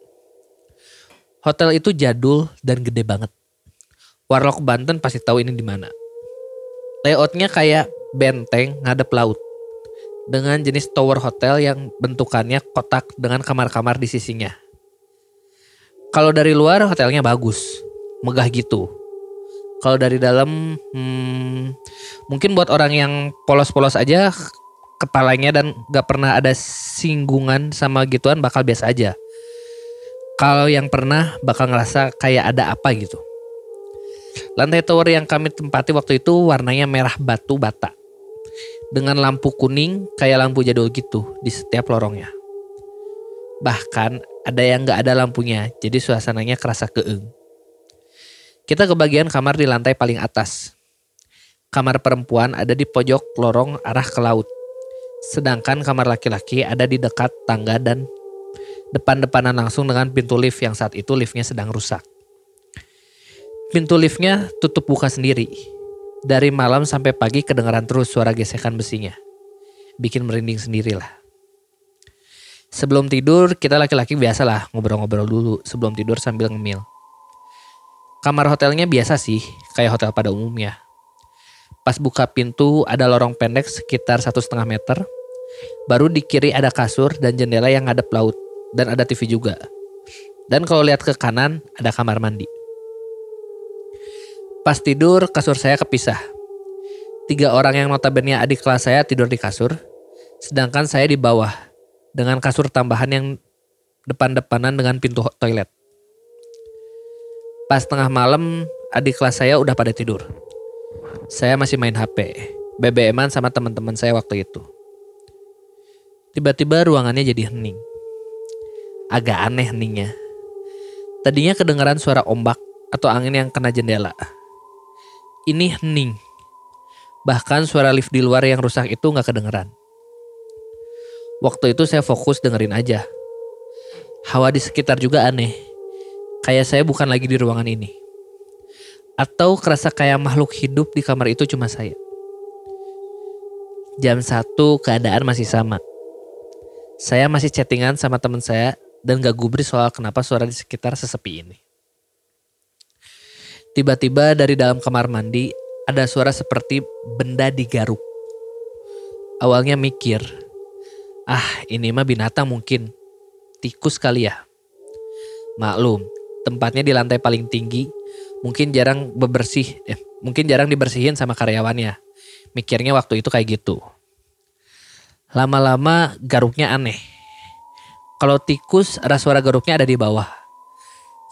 Hotel itu jadul dan gede banget. Warlock Banten pasti tahu ini di mana. Layoutnya kayak benteng ngadep laut dengan jenis tower hotel yang bentukannya kotak dengan kamar-kamar di sisinya. Kalau dari luar hotelnya bagus, megah gitu. Kalau dari dalam, hmm, mungkin buat orang yang polos-polos aja, kepalanya dan gak pernah ada singgungan sama gituan bakal biasa aja. Kalau yang pernah bakal ngerasa kayak ada apa gitu. Lantai tower yang kami tempati waktu itu warnanya merah batu bata dengan lampu kuning kayak lampu jadul gitu di setiap lorongnya. Bahkan ada yang nggak ada lampunya, jadi suasananya kerasa keeng. Kita ke bagian kamar di lantai paling atas. Kamar perempuan ada di pojok lorong arah ke laut. Sedangkan kamar laki-laki ada di dekat tangga dan depan-depanan langsung dengan pintu lift yang saat itu liftnya sedang rusak. Pintu liftnya tutup buka sendiri. Dari malam sampai pagi kedengaran terus suara gesekan besinya. Bikin merinding sendirilah. Sebelum tidur kita laki-laki biasalah ngobrol-ngobrol dulu sebelum tidur sambil ngemil. Kamar hotelnya biasa sih, kayak hotel pada umumnya. Pas buka pintu ada lorong pendek sekitar satu setengah meter. Baru di kiri ada kasur dan jendela yang ngadep laut. Dan ada TV juga. Dan kalau lihat ke kanan ada kamar mandi. Pas tidur kasur saya kepisah. Tiga orang yang notabene adik kelas saya tidur di kasur. Sedangkan saya di bawah. Dengan kasur tambahan yang depan-depanan dengan pintu toilet. Pas tengah malam, adik kelas saya udah pada tidur. Saya masih main HP, BBM-an sama teman-teman saya waktu itu. Tiba-tiba ruangannya jadi hening. Agak aneh heningnya. Tadinya kedengaran suara ombak atau angin yang kena jendela. Ini hening. Bahkan suara lift di luar yang rusak itu nggak kedengeran. Waktu itu saya fokus dengerin aja. Hawa di sekitar juga aneh kayak saya bukan lagi di ruangan ini. Atau kerasa kayak makhluk hidup di kamar itu cuma saya. Jam 1 keadaan masih sama. Saya masih chattingan sama teman saya dan gak gubris soal kenapa suara di sekitar sesepi ini. Tiba-tiba dari dalam kamar mandi ada suara seperti benda digaruk. Awalnya mikir, ah ini mah binatang mungkin, tikus kali ya. Maklum, tempatnya di lantai paling tinggi, mungkin jarang bebersih, eh, mungkin jarang dibersihin sama karyawannya. Mikirnya waktu itu kayak gitu. Lama-lama garuknya aneh. Kalau tikus ada suara garuknya ada di bawah.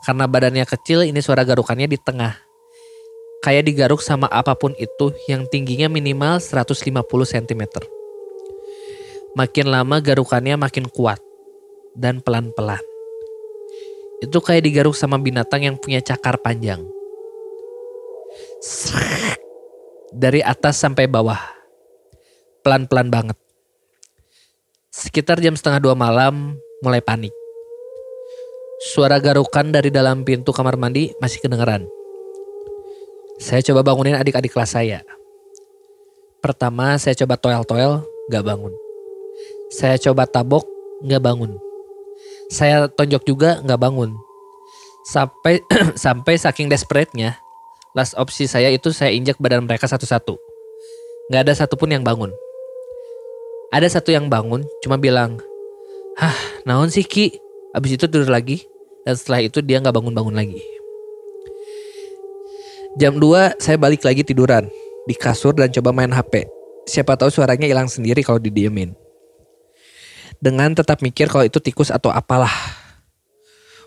Karena badannya kecil ini suara garukannya di tengah. Kayak digaruk sama apa pun itu yang tingginya minimal 150 cm. Makin lama garukannya makin kuat dan pelan-pelan. Itu kayak digaruk sama binatang yang punya cakar panjang. Dari atas sampai bawah. Pelan-pelan banget. Sekitar jam setengah dua malam mulai panik. Suara garukan dari dalam pintu kamar mandi masih kedengeran. Saya coba bangunin adik-adik kelas saya. Pertama saya coba toel-toel, gak bangun. Saya coba tabok, gak bangun. Saya tonjok juga gak bangun. Sampai sampai saking desperate-nya, last opsi saya itu saya injak badan mereka satu-satu. Gak ada satupun yang bangun. Ada satu yang bangun, cuma bilang, Hah, naon sih Ki? Abis itu tidur lagi, dan setelah itu dia gak bangun-bangun lagi. Jam 2 saya balik lagi tiduran di kasur dan coba main HP. Siapa tahu suaranya hilang sendiri kalau didiemin. Dengan tetap mikir kalau itu tikus atau apalah.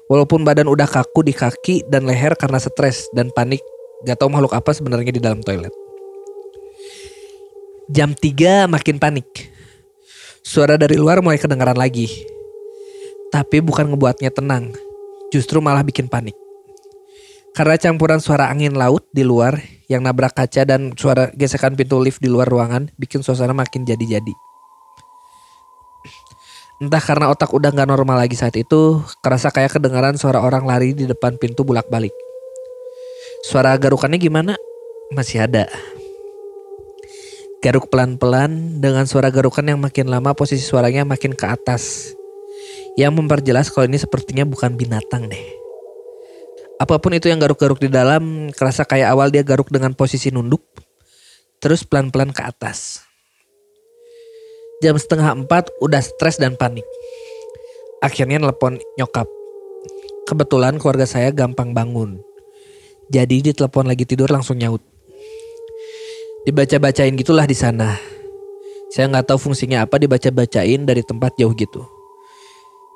Walaupun badan udah kaku di kaki dan leher karena stres dan panik, gak tahu makhluk apa sebenarnya di dalam toilet. Jam 3 makin panik. Suara dari luar mulai kedengaran lagi. Tapi bukan ngebuatnya tenang, justru malah bikin panik. Karena campuran suara angin laut di luar yang nabrak kaca dan suara gesekan pintu lift di luar ruangan bikin suasana makin jadi-jadi. Entah karena otak udah gak normal lagi saat itu, kerasa kayak kedengaran suara orang lari di depan pintu bulak-balik. Suara garukannya gimana? Masih ada. Garuk pelan-pelan dengan suara garukan yang makin lama posisi suaranya makin ke atas. Yang memperjelas kalau ini sepertinya bukan binatang deh. Apa pun itu yang garuk-garuk di dalam kerasa kayak awal dia garuk dengan posisi nunduk terus pelan-pelan ke atas. Jam setengah empat udah stres dan panik. Akhirnya nelpon nyokap. Kebetulan keluarga saya gampang bangun. Jadi ditelepon lagi tidur langsung nyaut. Dibaca-bacain gitulah di sana. Saya nggak tahu fungsinya apa dibaca-bacain dari tempat jauh gitu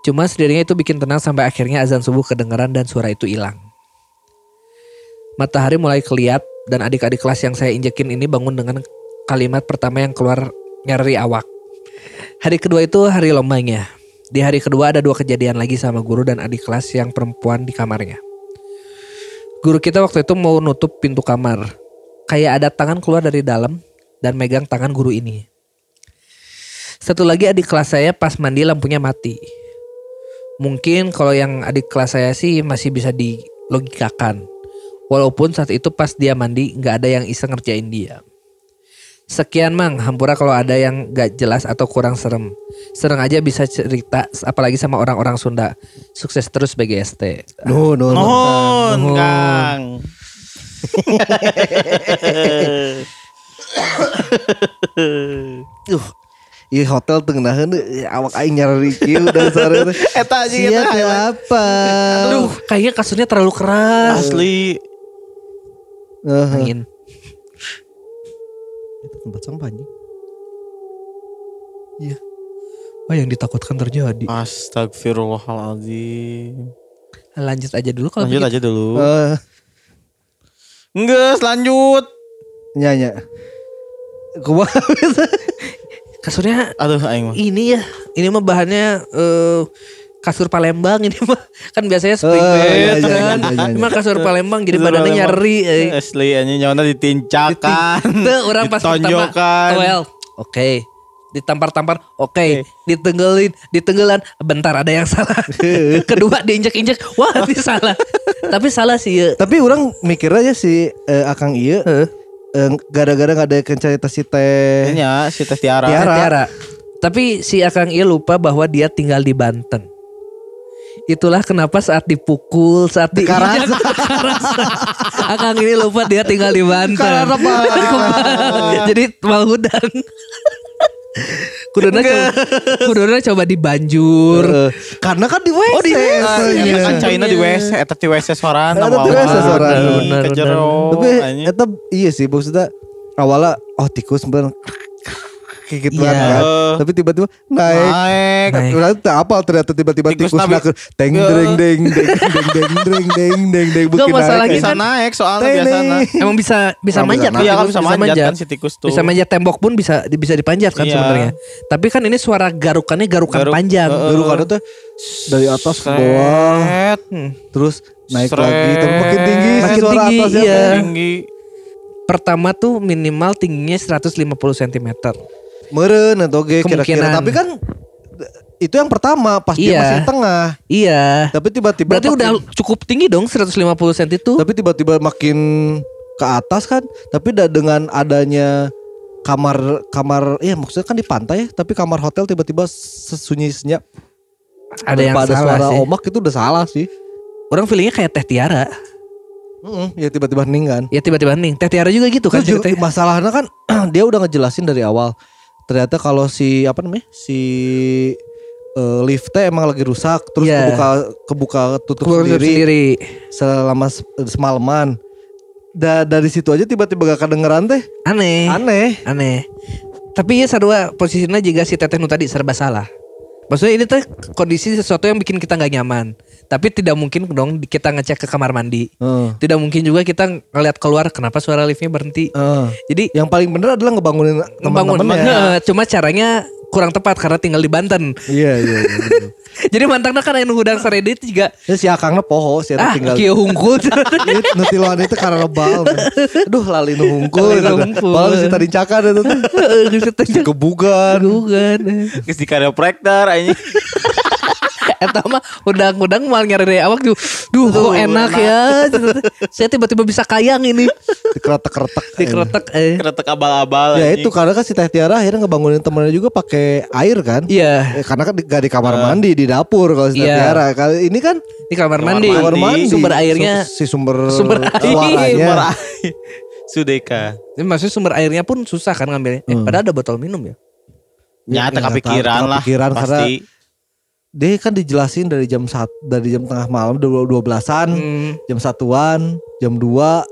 Cuma sendirinya itu bikin tenang sampai akhirnya azan subuh kedengaran dan suara itu hilang. Matahari mulai keliat dan adik-adik kelas yang saya injekin ini bangun dengan kalimat pertama yang keluar nyari awak. Hari kedua itu hari lombanya. Di hari kedua ada dua kejadian lagi sama guru dan adik kelas yang perempuan di kamarnya. Guru kita waktu itu mau nutup pintu kamar. Kayak ada tangan keluar dari dalam dan megang tangan guru ini. Satu lagi adik kelas saya pas mandi lampunya mati. Mungkin kalau yang adik kelas saya sih masih bisa dilogikakan. Walaupun saat itu pas dia mandi nggak ada yang iseng ngerjain dia. Sekian mang, hampura kalau ada yang gak jelas atau kurang serem. Sereng aja bisa cerita, apalagi sama orang-orang Sunda. Sukses terus BGST. No, no, no. Nuhun, Nuhun. Kang. Uh, Iya hotel tengenahan awak aing nyari kieu dan sore teh. Eta aja Sia teh apa? Aduh, kayaknya kasurnya terlalu keras. Asli. Heeh. Angin. Itu tempat sampah anjing. Oh, yang ditakutkan terjadi. Astagfirullahaladzim. Lanjut aja dulu kalau Lanjut begitu. aja dulu. Eh, Enggak, lanjut. nyanya. Kumaha Kasurnya Aduh, aing mah. ini ya, ini mah bahannya eh, kasur Palembang ini mah kan biasanya spring Oh, bed iya, iya, kan. iya, iya, Ini mah kasur Palembang jadi badannya nyeri. eh. Asli anjing nyawana ditincakan. Tuh, orang pas pertama ditonjokan. well, oke. Ditampar-tampar, oke. Ditenggelin, ditenggelan, bentar ada yang salah. Kedua diinjek-injek, wah ini salah. Tapi salah sih ya. Tapi orang mikir aja si eh, Akang iya eh, gara-gara nggak ada kencarita si teh. Nya si Teh Tiara. Tiara. Tiara. Tapi si Akang Iya lupa bahwa dia tinggal di Banten. Itulah kenapa saat dipukul, saat diinjak kekerasan. Akang ini lupa dia tinggal di Banten. Karena apa? Jadi mau hudang. Kuduna coba, kuduna coba di Banjur. Eh, karena kan di WC. Oh, di WC. soalnya. Iya kan China di WC, eta di WC soran Eta di WC soran. Bener, bener, Kejero. Tapi eta iya sih maksudnya awalnya oh tikus bener kayak gitu Iya. kan. Tapi tiba-tiba naik. Naik. Naik. Udah tak apa ternyata tiba-tiba Tikus nak teng deng deng deng deng deng deng deng deng deng bikin masalahnya naik. Bisa kan- naik soalnya nih. Emang bisa bisa manjat bisa Iya kan? kan bisa manjat kan si tikus tuh. Bisa manjat tembok pun bisa bisa dipanjat kan Iya. sebenarnya. Tapi kan ini suara garukannya garukan Garuk- panjang. Heeh. Dulu kan tuh dari atas ke bawah. Hmm. terus naik Sret. lagi tapi makin tinggi Makin suara tinggi, atasnya. iya. Tinggi. Pertama tuh minimal tingginya 150 cm. Meren atau ge kira-kira tapi kan itu yang pertama pas dia Iya. masih di tengah. Iya. Tapi tiba-tiba Berarti makin- udah cukup tinggi dong 150 cm itu. tapi tiba-tiba makin ke atas kan tapi da- dengan adanya kamar kamar iya maksudnya kan di pantai ya tapi kamar hotel tiba-tiba sesunyi senyap Ada yang salah suara sih. omak itu udah salah sih Orang feelingnya kayak Teh Tiara. Mm-mm, ya tiba-tiba hening kan Ya tiba-tiba nih. Teh Tiara juga gitu kan juga masalahnya kan dia udah ngejelasin dari awal ternyata kalau si apa namanya si eh, liftnya emang lagi rusak terus Iya. kebuka kebuka tutup Keluar sendiri, sendiri. selama se- semalaman da, dari situ aja tiba-tiba gak kedengeran teh Aneh. aneh Aneh. Tapi ya sarua posisinya juga si Teteh nu tadi serba salah. Maksudnya ini tuh kondisi sesuatu yang bikin kita nggak nyaman. Tapi tidak mungkin dong kita ngecek ke kamar mandi. Heeh. Tidak mungkin juga kita ngeliat keluar kenapa suara liftnya berhenti. Heeh. Jadi Yang paling bener adalah ngebangunin ngebangun teman-temannya. Heeh, cuma caranya kurang tepat karena tinggal di Banten. Iya iya. iya. Jadi mantangnya kan anu hudang sarede itu juga Ya si Akangna poho si ah tinggal. kieu hungkul. Itu nutiluan itu karena lebal. Aduh lali nu hungkul. Baru si tadi cakar itu kebugan. Bukan. Geus di chiropractor anjing. Eta mah udang-udang mal nyari dari awak tuh. Duh kok enak ya. Saya tiba-tiba bisa kayang ini. Dikeretek-keretek. Dikeretek eh. Keretek abal-abal Ya anjing. itu karena kan si Teh Tiara akhirnya ngebangunin temennya juga pakai air kan. Iya. Eh, karena kan di, gak di kamar mandi di dapur kalau si Teh Iya. Tiara. Kali ini kan Di kamar mandi. kamar mandi. Sumber airnya. Su- si sumber Sumber air. suaranya. Sumber air. Sudeka. Ini Maksudnya sumber airnya pun susah kan ngambilnya. Eh, padahal ada botol minum ya. Ya, Nyata nggak kepikiran tahu, lah. kepikiran karena pasti. Dia kan dijelasin dari jam sat dari jam tengah malam dua dua belasan Hmm. jam satuan jam 2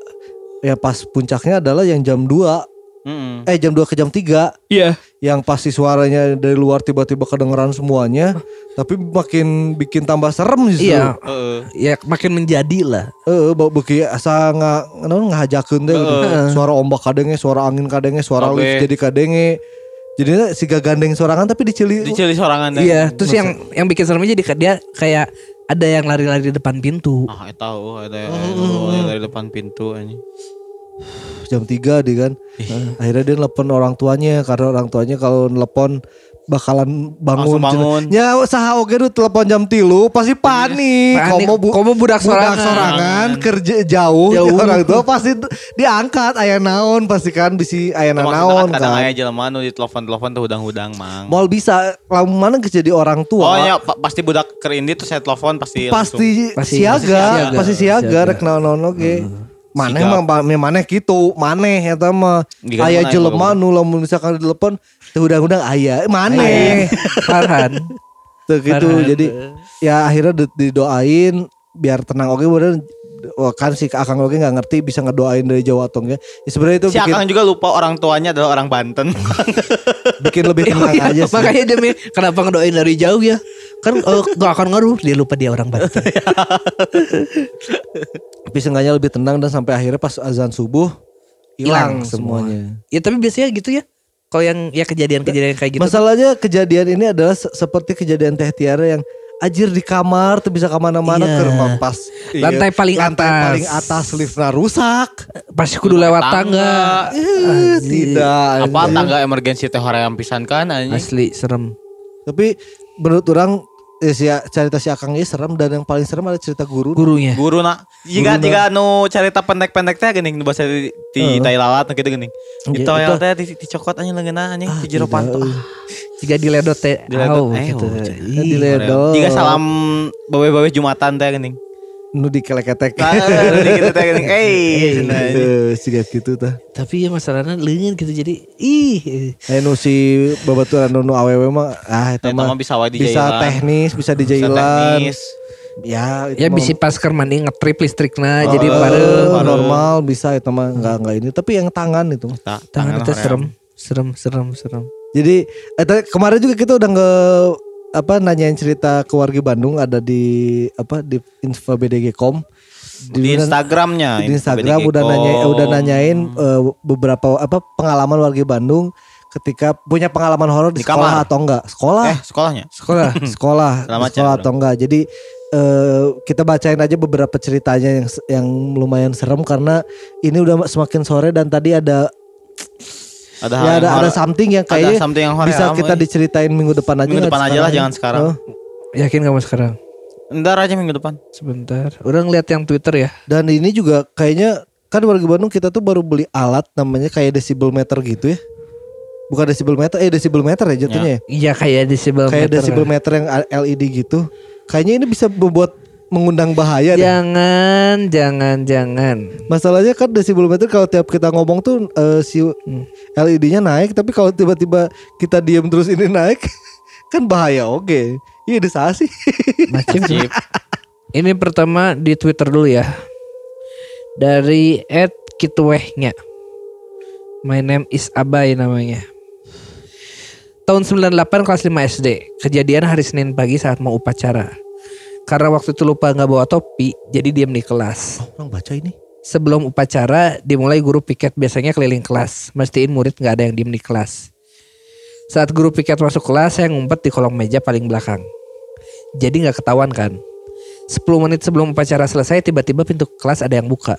ya pas puncaknya adalah yang jam 2 Mm-mm. eh jam 2 ke jam 3 Iya. yang pasti suaranya dari luar tiba-tiba kedengeran semuanya tapi makin bikin tambah serem justru Iya. Heeh. Ya makin menjadi lah. Eh, bau beki asa nga naon ngahajakeun teh gitu. Suara ombak kadenge, suara angin kadenge, suara Kabeh. lift jadi kadenge. Jadinya si gandeng sorangan tapi dicili. Diceli sorangan. Iya. Terus yang yang bikin seremnya jadi dia kayak ada yang lari-lari di depan pintu. Ah, eta tahu ada yang dari depan pintu anjing. jam 3 dia kan. Nah, akhirnya dia nelpon orang tuanya karena orang tuanya kalau nelpon bakalan bangun. Langsung bangun. Ya saha oge nu telepon jam tilu pasti panik. Panik. Komo, bu, Komo budak sorangan. sorangan kerja jauh, Jauh. orang tua pasti diangkat aya naon pasti kan bisi aya Maksudnya naon kan kadang kan. aya jelema nu di telepon-telepon tuh hudang-hudang mang. Mal bisa lamun mana jadi orang Oh tua. ya pa- pasti budak keur indi tuh saya telepon pasti pasti, Pasti- siaga, siaga. pasti siaga, rek naon-naon oge. Maneh Sigap. mah ba- me maneh kitu, maneh eta mah Jika aya mana jelema nu lamun misalkan ditelepon teu udang-udang aya maneh. Farhan. Tuh gitu Farhan. jadi ya akhirnya di- didoain biar tenang oke bener Wah, kan si Akang oke nggak ngerti bisa ngedoain dari Jawa atau enggak. Ya sebenarnya itu Si bikin, Akang juga lupa orang tuanya adalah orang Banten. bikin lebih tenang Iya, aja sih. Makanya dia mi- kenapa ngedoain dari jauh ya? Kan eh, gak akan ngaruh dia lupa dia orang Banten. Tapi seenggaknya lebih tenang dan sampai akhirnya pas azan subuh hilang Hilang semua. semuanya. ya tapi biasanya gitu ya. Kalau yang ya kejadian-kejadian kayak gitu. Masalahnya kejadian ini adalah se- seperti kejadian Teh Tiara yang ajir di kamar tuh bisa ke mana-mana Iya. ke pas Lantai paling lantai atas. paling atas liftnya rusak pasti kudu lewat tangga. Eh, tidak Apa tangga emergensi teh hoream pisan kan anjing. Asli serem. tapi menurut orang eh, si cerita si Akang ini serem dan yang paling serem ada cerita guru Gurunya. Guru nak jika jika nu cerita pendek-pendek teh geuning nu bahasa di, di Heeh. Thailand gitu geuning. Di Iya, toel itu- teh di, dicokot anjing leungeunna anjing Ah, di jero tidak, panto. euy. Jika diledot teh. Diledot, eh, gitu. oh, Di ledot. Jika salam bawe-bawe Jumatan teh geuning. Nu dikeleketek Ah, gitu teh geuning. Eh, cenah, anjing. Eh, siga gitu tah Tapi ya masalahnya leungit gitu jadi ih. Aya nu si babaturan nu awewe mah ah eta mah bisa wae bisa teknis, bisa di Bisa jailan. teknis. Ya, itu Ya bisa pas mandi ngetrip listrikna jadi Eh, bareng. normal bisa itu mah enggak enggak ini, tapi yang tangan itu. Ta- Tangan itu hoream. serem. Serem, serem, serem. Jadi eh, kemarin juga kita udah nge apa nanyain cerita ke warga Bandung ada di apa di info BDG.com di Instagramnya di Instagram udah nanya udah nanyain eh, beberapa apa pengalaman warga Bandung ketika punya pengalaman horor di, Di sekolah kamar. atau enggak? Sekolah. Eh sekolahnya? Sekolah. sekolah di sekolah atau enggak. Jadi eh, kita bacain aja beberapa ceritanya yang yang lumayan serem karena ini udah semakin sore dan tadi ada ada ya ada ada something yang kayaknya something yang bisa hoream, kita diceritain minggu depan aja Minggu depan aja lah, jangan sekarang. Oh. Yakin kamu sekarang? Ntar aja minggu depan Sebentar. Udah ngeliat yang Twitter ya? Dan ini juga kayaknya kan warga Bandung kita tuh baru beli alat namanya kayak decibel meter gitu ya. Bukan decibel meter, eh decibel meter ya jatuhnya ya. Iya kayak disable Kayak meter decibel meter yang LED gitu. Kayaknya ini bisa membuat mengundang bahaya deh. Jangan, jangan, jangan. Masalahnya kan decibel meter kalau tiap kita ngomong tuh eh, si Hmm. LED-nya naik, tapi kalau tiba-tiba kita diam terus ini naik kan bahaya oke. Iya desa sih. Macam Sip. Ini pertama di Twitter dulu ya. Dari Ed Kitwehnya. My name is Abai namanya. Tahun 98 kelas 5 SD. Kejadian hari Senin pagi saat mau upacara. Karena waktu itu lupa nggak bawa topi, jadi diam di kelas. Orang baca ini. Sebelum upacara dimulai guru piket biasanya keliling kelas. Mastiin murid nggak ada yang diem di kelas. Saat guru piket masuk kelas saya ngumpet di kolong meja paling belakang. Jadi nggak ketahuan kan. 10 menit sebelum upacara selesai tiba-tiba pintu kelas ada yang buka.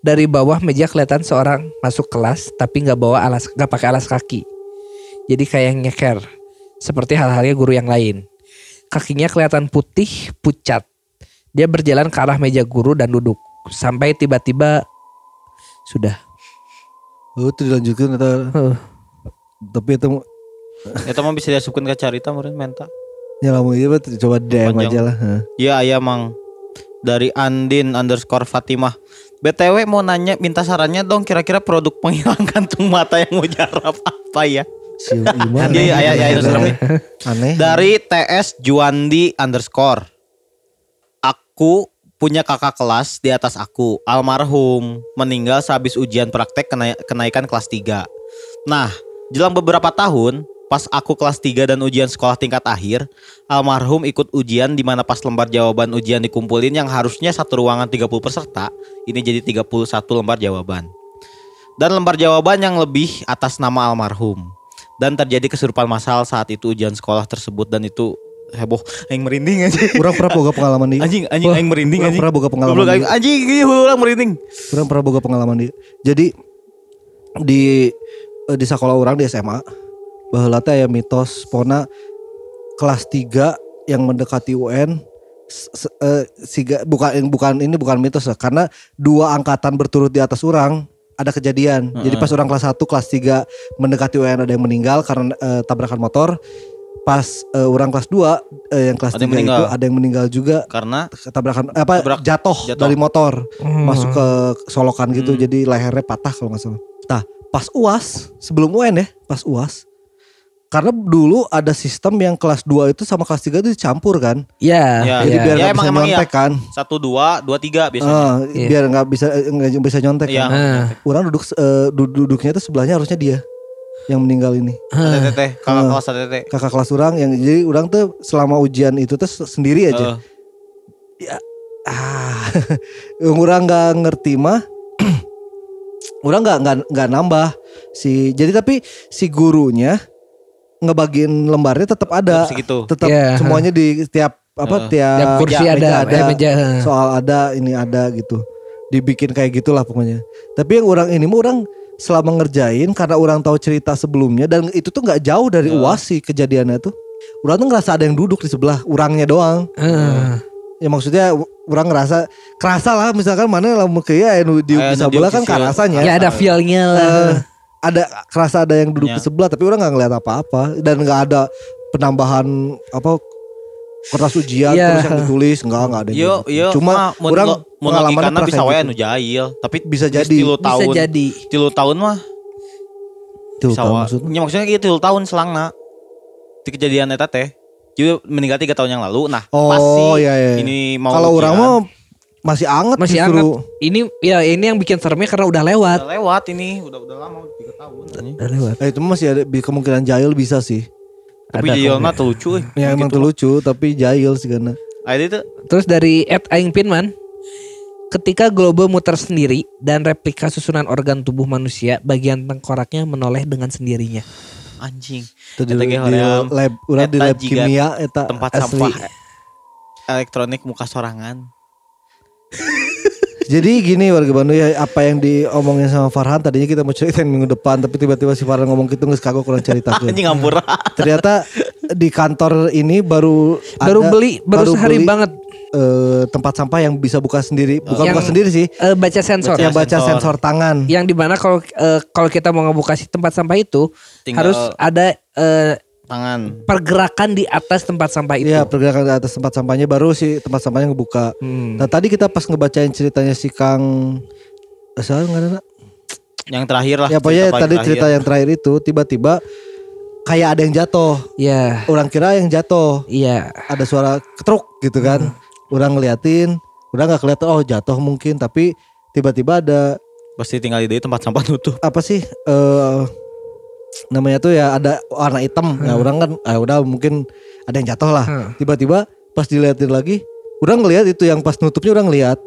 Dari bawah meja kelihatan seorang masuk kelas tapi nggak bawa alas nggak pakai alas kaki. Jadi kayak nyeker. Seperti hal-halnya guru yang lain. Kakinya kelihatan putih pucat. Dia berjalan ke arah meja guru dan duduk. Sampai tiba-tiba sudah. Oh, itu dilanjutkan atau tapi itu Eta mah bisa diasupkan ke carita meureun menta. ya ieu mah coba DM Panjang. aja lah. Hah. Ya mang dari Andin underscore Fatimah. BTW mau nanya minta sarannya dong kira-kira produk penghilang kantung mata yang mujarab apa ya? Si Ima. Iya iya iya itu serem nih. Aneh. Dari TS Juandi underscore. Aku punya kakak kelas di atas aku, almarhum, meninggal sehabis ujian praktek kenai- kenaikan kelas 3. Nah, jelang beberapa tahun, pas aku kelas 3 dan ujian sekolah tingkat akhir, almarhum ikut ujian di mana pas lembar jawaban ujian dikumpulin yang harusnya satu ruangan 30 peserta, ini jadi 31 lembar jawaban. Dan lembar jawaban yang lebih atas nama almarhum. Dan terjadi kesurupan massal saat itu ujian sekolah tersebut dan itu heboh aing merinding aja. Kurang pernah boga pengalaman di. Anjing anjing aing merinding kurang anjing. pernah boga pengalaman Goblok, di. aing- Anjing ieu urang merinding. Kurang pernah boga pengalaman di. Jadi di eh, di sekolah orang di SMA bahwa teh aya mitos pona kelas 3 yang mendekati UN eh, siga, bukan bukan ini bukan mitos lah karena dua angkatan berturut di atas orang ada kejadian. Jadi pas orang kelas 1 kelas 3 mendekati UN ada yang meninggal karena eh, tabrakan motor. Pas eh, orang kelas 2 eh, yang kelas Ada yang 3 itu ada yang meninggal juga Karena tabrakan apa Tabrak. jatuh, Jatuh. dari motor Hmm. masuk ke solokan gitu Hmm. jadi lehernya patah kalau nggak salah. Nah pas uas sebelum UN ya pas uas karena dulu ada sistem yang kelas 2 itu sama kelas 3 itu dicampur kan Ya, Ya, jadi ya. biar Ya, nggak emang- bisa emang iya. nyontek kan satu dua dua tiga biasanya. Ah, Iya. biar nggak bisa nggak bisa nyontek Iya. kan Ah. orang duduk du- duduknya itu sebelahnya harusnya dia yang meninggal ini Ada teteh, kakak Ah. kelas teteh. kakak kelas orang yang jadi orang tuh selama ujian itu tuh sendiri aja Heeh. ah yang orang nggak ngerti mah orang nggak nggak nggak nambah si jadi tapi si gurunya ngebagiin lembarnya tetap ada Tetap segitu. tetap Iya. semuanya di tiap apa Heeh. tiap, Tiap kursi meja ada, eh, meja. soal ada ini ada gitu dibikin kayak gitulah pokoknya tapi yang orang ini mah orang selama ngerjain karena orang tahu cerita sebelumnya dan itu tuh nggak jauh dari Heeh. uas sih kejadiannya tuh orang tuh ngerasa ada yang duduk di sebelah orangnya doang Ah. ya maksudnya orang ngerasa kerasa lah misalkan mana lamun kayak anu di sebelah kan ya. kerasanya Ya ada feel-nya lah. Eh, ada kerasa ada yang duduk Ya. di sebelah tapi orang nggak ngeliat apa-apa dan nggak ada penambahan apa kertas ujian Iya. terus yang ditulis nggak nggak ada Yo, gitu. yo, cuma mun orang logikana pernah bisa wae gitu. anu jahil, tapi Bisa jadi. tilu Bisa tahun. jadi. Tilu tahun mah Tuh, bisa tahu wa- maksudnya. Ya, maksudnya gitu tilu tahun selangna. Di kejadian eta teh. Jadi meninggal tiga tahun yang lalu. Nah, Oh, pasti iya, iya. ini mau kalau orang mah masih anget Masih justru. anget. Ini ya ini yang bikin seremnya karena udah lewat. Udah lewat ini, udah udah lama tiga tahun. Udah lewat. Eh, itu mah masih ada kemungkinan jahil bisa sih Tapi Ada jahilna kok. tuh lucu eh. ya emang Gitu. tuh lucu tapi jahil sih karena Ah, itu Terus dari Ed Aing Pinman Ketika globe muter sendiri dan replika susunan organ tubuh manusia, bagian tengkoraknya menoleh dengan sendirinya. anjing. Itu di, di lab urang di lab kimia eta tempat asli. sampah elektronik muka sorangan. Jadi gini warga Bandung ya apa yang diomongin sama Farhan tadinya kita mau ceritain minggu depan tapi tiba-tiba si Farhan ngomong gitu nggak kagok kurang cerita Anjing ngampura. Ternyata di kantor ini baru Baru ada- beli, baru, sehari beli, banget. eh, tempat sampah yang bisa buka sendiri, bukan Yang- buka sendiri sih, Eh, baca sensor. yang baca sensor. sensor tangan. Yang di mana kalau eh, kalau kita mau ngebuka si tempat sampah itu Tinggal- harus ada eh, Tangan. pergerakan di atas tempat sampah itu. Iya pergerakan di atas tempat sampahnya baru si tempat sampahnya ngebuka. Hmm. Nah tadi kita pas ngebacain ceritanya si Kang Asal nggak ada Yang terakhir lah. Ya pokoknya cerita tadi cerita terakhir. yang terakhir itu tiba-tiba kayak ada yang jatuh. Iya. Orang kira yang jatuh. Iya. Ada suara ketruk gitu kan. Orang ngeliatin, udah nggak kelihatan oh jatuh mungkin tapi tiba-tiba ada Pasti tinggal di tempat sampah nutup. apa sih eh namanya tuh ya ada warna hitam. Nah, orang kan ah udah mungkin ada yang jatuh lah. Hmm. Tiba-tiba pas dilihatin lagi, orang ngeliat itu yang pas nutupnya orang lihat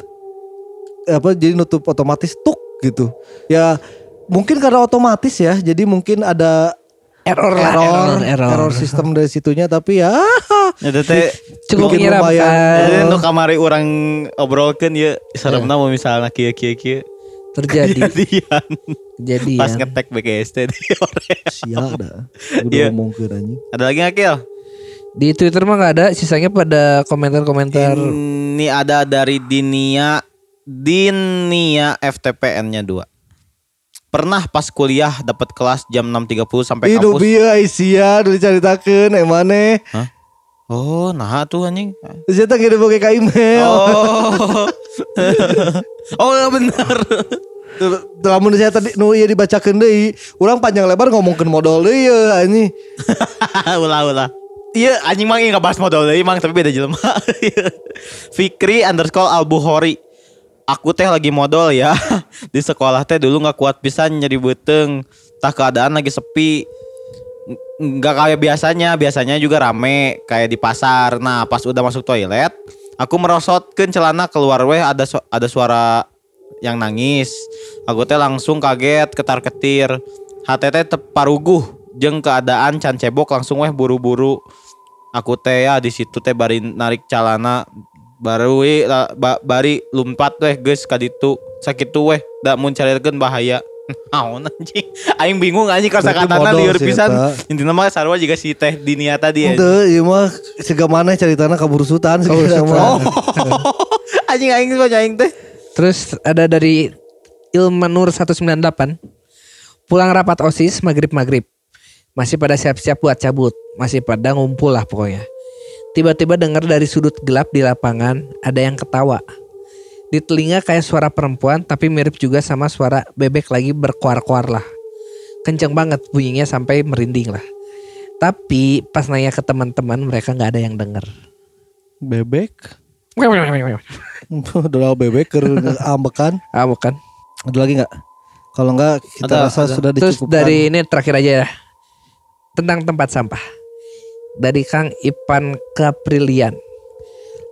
apa jadi nutup otomatis tuk gitu. Ya mungkin karena otomatis ya. Jadi mungkin ada Error lah, error, error, error. error sistem dari situnya tapi ya Ya teh Cukup lumayan. Jadi untuk kamari orang obrolkan ya seremna mau misalnya kia kia kia Terjadi. kejadian Kejadian. pas ngetek BGST di orang. sia ada. Udah Iya. ngomong ke anjing. Ada lagi nggak Kil? Di Twitter mah nggak ada, sisanya pada komentar-komentar. Ini ada dari Dinia Dinia FTPN-nya 2. Pernah pas kuliah dapat kelas jam 6.30 sampai Hidup kampus. bieu Aisyah dulu caritakeun emane. Hah? Oh, nah tuh anjing. Saya tak ngirim pakai ka email. Oh. oh, iya benar. Lamun saya tadi nu ieu dibacakeun deui, urang panjang lebar ngomongkeun modal deui ye anjing. ulah ulah. Iya anjing mang nggak bahas modal deui mang tapi beda jelema. Fikri underscore Albuhori. Aku teh lagi modal ya. Di sekolah teh dulu nggak kuat pisan nyeri beteng. Tah keadaan lagi sepi. Nggak kayak biasanya, biasanya juga rame kayak di pasar. Nah, pas udah masuk toilet, aku merosotkeun celana keluar weh ada su- ada suara yang nangis. Aku teh langsung kaget, ketar-ketir. HTT teparuguh jeung keadaan can cebok langsung weh buru-buru. Aku teh ya di situ teh bari narik calana baru we la- ba- bari lumpat weh geus ka ditu sakitu weh da mun bahaya. Naon anjing. Aing bingung anjing kosakatana lieur sih pisan. Intina mah sarua juga si Teh Dinia tadi ya. Ente ieu mah siga mana ceritana kabur sutan segala mah. anjing aing mah aing teh. Terus ada dari Ilmanur 198. Pulang rapat OSIS maghrib-maghrib. Masih pada siap-siap buat cabut. Masih pada ngumpul lah pokoknya. Tiba-tiba dengar dari sudut gelap di lapangan ada yang ketawa. Di telinga kayak suara perempuan tapi mirip juga sama suara bebek lagi berkuar-kuar lah. Kenceng banget bunyinya sampai merinding lah. Tapi pas nanya ke teman-teman mereka nggak ada yang denger. Bebek. Dodol bebek keur ambekan. Ah bukan. Ada lagi nggak? Kalau nggak kita Ada, rasa ada. sudah Terus dicukupkan. dari ini terakhir aja ya. Tentang tempat sampah. Dari Kang Ipan Kaprilian.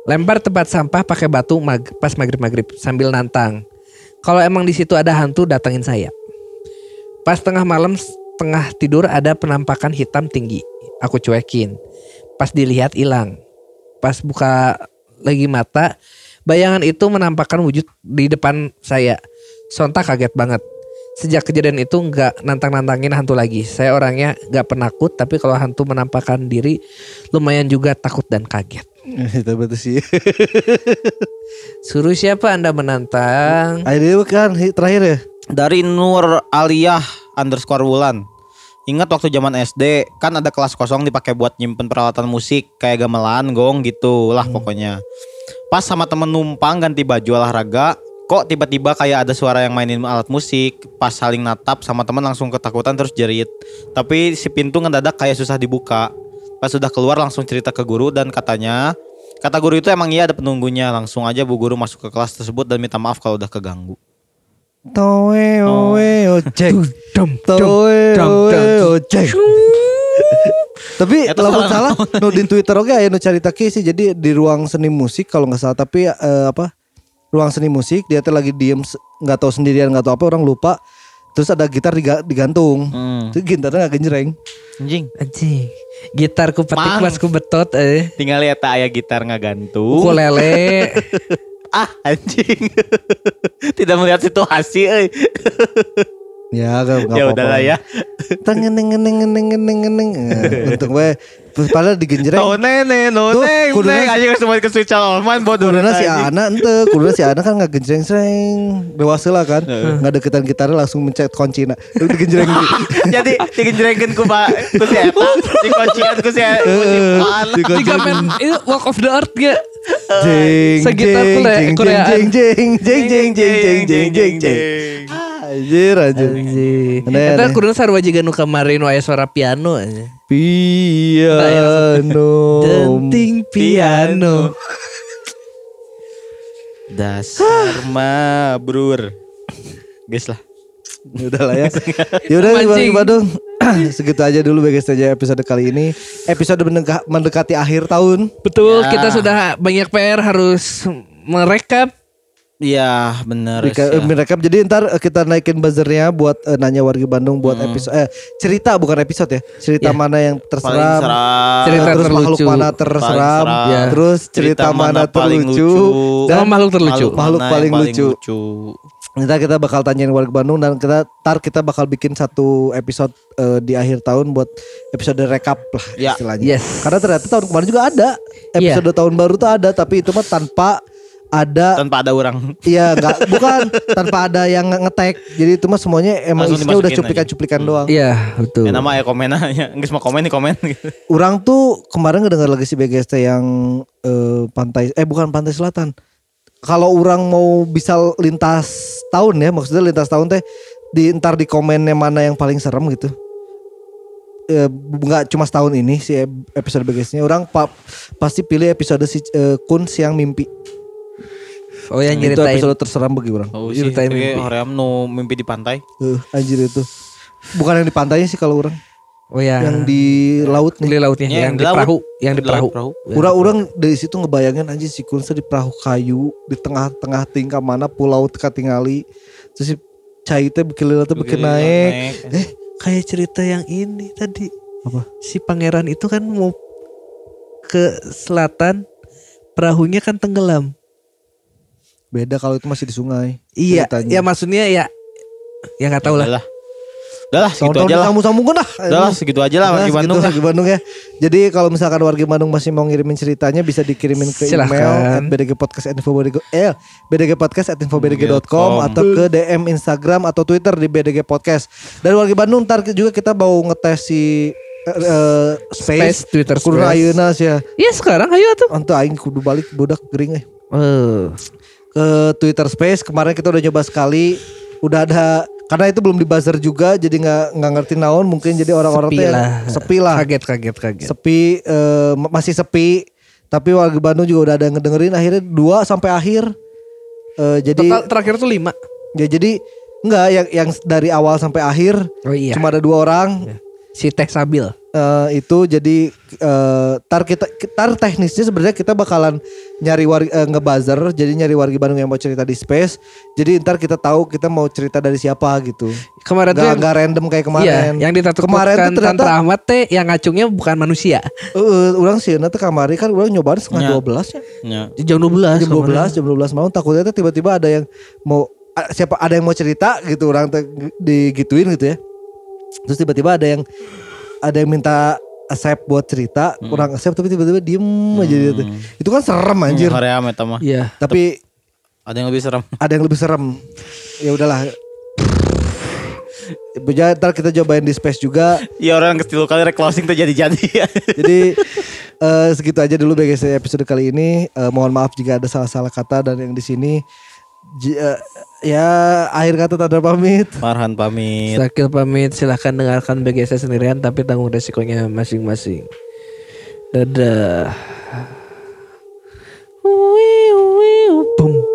Lempar tempat sampah pakai batu mag- pas maghrib-maghrib sambil nantang. Kalau emang di situ ada hantu datangin saya. Pas tengah malam tengah tidur ada penampakan hitam tinggi. Aku cuekin. Pas dilihat hilang. Pas buka lagi mata, bayangan itu menampakkan wujud di depan saya. Sontak kaget banget. Sejak kejadian itu nggak nantang-nantangin hantu lagi. Saya orangnya nggak penakut, tapi kalau hantu menampakkan diri lumayan juga takut dan kaget. Sih. Suruh siapa anda menantang? Ayo dulu kan hi- terakhir ya. Dari Nur Aliyah underscore Wulan. Ingat waktu zaman SD kan ada kelas kosong dipakai buat nyimpen peralatan musik kayak gamelan, gong gitu lah pokoknya. Pas sama temen numpang ganti baju olahraga, kok tiba-tiba kayak ada suara yang mainin alat musik. Pas saling natap sama temen langsung ketakutan terus jerit. Tapi si pintu ngedadak kayak susah dibuka. Pas sudah keluar langsung cerita ke guru dan katanya Kata guru itu emang iya ada penunggunya. Langsung aja bu guru masuk ke kelas tersebut dan minta maaf kalau udah keganggu. Toe oe ojek. Dum, Toe dum, oe dum. ojek. Tapi Eta lamun salah nu di Twitter oke nu carita kieu sih. Jadi di ruang seni musik kalau nggak salah. Tapi eh, apa ruang seni musik dia teh lagi diem nggak tahu sendirian nggak tahu apa orang lupa terus ada gitar diga- digantung Hmm. itu gitarnya nggak genjreng Anjing Anjing. Gitarku petik Mang. mas ku betot eh. Tinggal lihat tak aya gitar nggak gantung. Ukulele. Ah anjing. Tidak melihat situasi euy. ya nggak nggak Ya udahlah ya. tengen tengen tengen tengen tengen tengen untung we terus padahal digenjreng Oh nene no Tuh, neng neng anjing semua ke switch Alman bodoh. Kuduna si. Ana ente, kuduna si Ana kan nggak genjreng sreng dewasa lah kan, nggak deketan gitarnya langsung mencet kunci nak, digenjreng Jadi digenjrengkeun ku Pak ku si eta, di kuncian ku si ku si Pan. Tiga men itu walk of the earth gak? jeng Segitar jeng Korea- jeng Koreaan. jeng jeng jeng jeng jeng jeng jeng jeng Anjir anjir. Anjing. Aneh, Eta aneh. kuduna sarua juga nu kemarin aya suara piano aja. Piano. Denting piano. Dasar mabrur. Guys lah. Udah lah ya. Ya udah di Mancing. Bandung. Segitu aja dulu bagus saja episode kali ini. Episode mendeka- mendekati akhir tahun. Betul, Ya. kita sudah banyak PR harus merekap. Iya ya. mereka jadi ntar eh, kita naikin buzzernya buat eh, nanya warga Bandung buat episode eh cerita bukan episode ya cerita Ya. mana yang Paling terseram seram. Cerita terus makhluk terlucu. mana terseram seram. Ya. terus cerita, mana, terlucu Sama dan makhluk terlucu. Makhluk mana paling yang lucu. Ntar kita bakal tanyain warga Bandung dan kita tar kita bakal bikin satu episode eh, di akhir tahun buat episode recap lah Ya. istilahnya. Yes. Karena ternyata tahun kemarin juga ada episode tahun baru tuh ada tapi itu mah tanpa ada Tanpa ada orang. Iya nggak bukan tanpa ada yang nge- ngetek. Jadi itu mah semuanya emang Langsung isinya udah cuplikan-cuplikan aja. doang. Iya, betul. Ya nama ya komen aja. Enggak mau komen nih komen gitu. Orang tuh kemarin ngedengar lagi si BGST yang eh, pantai eh bukan pantai selatan. Kalau orang mau bisa lintas tahun ya, maksudnya lintas tahun teh di ntar di komennya mana yang paling serem gitu. Eh, nggak cuma setahun ini si episode BGS-nya orang pa- pasti pilih episode si eh, Kun siang mimpi. Oh yang Itu nyeritain. episode terseram bagi orang. Oh Ceritain kayak mimpi. hoream nu mimpi di pantai. Eh, anjir itu. Bukan yang di pantainya sih kalau orang. Oh ya. Yang di laut nih. di lautnya, Ya, yang, yang di di laut. perahu, yang di perahu. perahu. Orang-orang dari situ ngebayangin anjing si Kunsa di perahu kayu di tengah-tengah tingkah mana pulau teka tingali. Terus si Cai teh bikin lila teh bikin Bikin naik. naik. Eh, Kayak cerita yang ini tadi. Apa? Si pangeran itu kan mau ke selatan, perahunya kan tenggelam. Beda kalau itu masih di sungai. Iya, ceritanya. ya maksudnya ya Ya nggak tahu lah. Udah lah. Segitu aja lah. disambung-sambungkan lah. Udah lah segitu aja lah segitu Bandung. lah. wargi Bandung ya. Jadi kalau misalkan wargi Bandung masih mau ngirimin ceritanya bisa dikirimin ke email Silahkan. at bdgpodcast@infobdg eh bdgpodcast@infobdg.com atau ke DM Instagram atau Twitter di BDG Podcast. Dari wargi Bandung ntar juga kita mau ngetes si eh, Space, space, Twitter Kudu Space. ayeuna sia. Iya sekarang ayo tuh. Untuk aing kudu balik budak gering eh. Eh, ke Twitter Space kemarin kita udah nyoba sekali udah ada karena itu belum di buzzer juga jadi nggak nggak ngerti naon mungkin jadi orang-orang sepi lah. sepi lah Kaget kaget kaget. sepi eh, ma- masih sepi tapi warga Bandung juga udah ada yang ngedengerin akhirnya dua sampai akhir Eh, jadi Total terakhir tuh lima. ya jadi enggak yang yang dari awal sampai akhir Oh iya. cuma ada dua orang Si Teh Sabil. Eh, itu jadi eh, tar kita tar teknisnya sebenarnya kita bakalan nyari warga eh, ngebuzzer jadi nyari warga Bandung yang mau cerita di space jadi ntar kita tahu kita mau cerita dari siapa gitu Kemarin tuh nggak random kayak iya, kemarin yang ditakutkan kemarin tuh ternyata Tantra Ahmad teh yang ngacungnya bukan manusia. eh, orang sih nanti kamari kan orang nyobain setengah dua belas ya Ya. Jam 12. jam 12 jam 12 malam takutnya tuh tiba-tiba ada yang mau a- siapa ada yang mau cerita gitu orang teh digituin gitu ya terus tiba-tiba ada yang ada yang minta accept buat cerita kurang accept tapi tiba-tiba diem aja gitu itu kan serem anjir Korea meta mah. Iya. tapi Ada yang lebih serem. ada yang lebih serem ya udahlah Ya, ntar kita cobain di space juga Iya orang kecil kali rek closing tuh jadi-jadi. Jadi eh, segitu aja dulu BGC episode kali ini. Eh, mohon maaf jika ada salah-salah kata dan yang di sini ya akhir kata tanda pamit. Farhan pamit. Sakil pamit silahkan dengarkan BGS sendirian tapi tanggung resikonya masing-masing. Dadah. Wiu, wiu, Boom.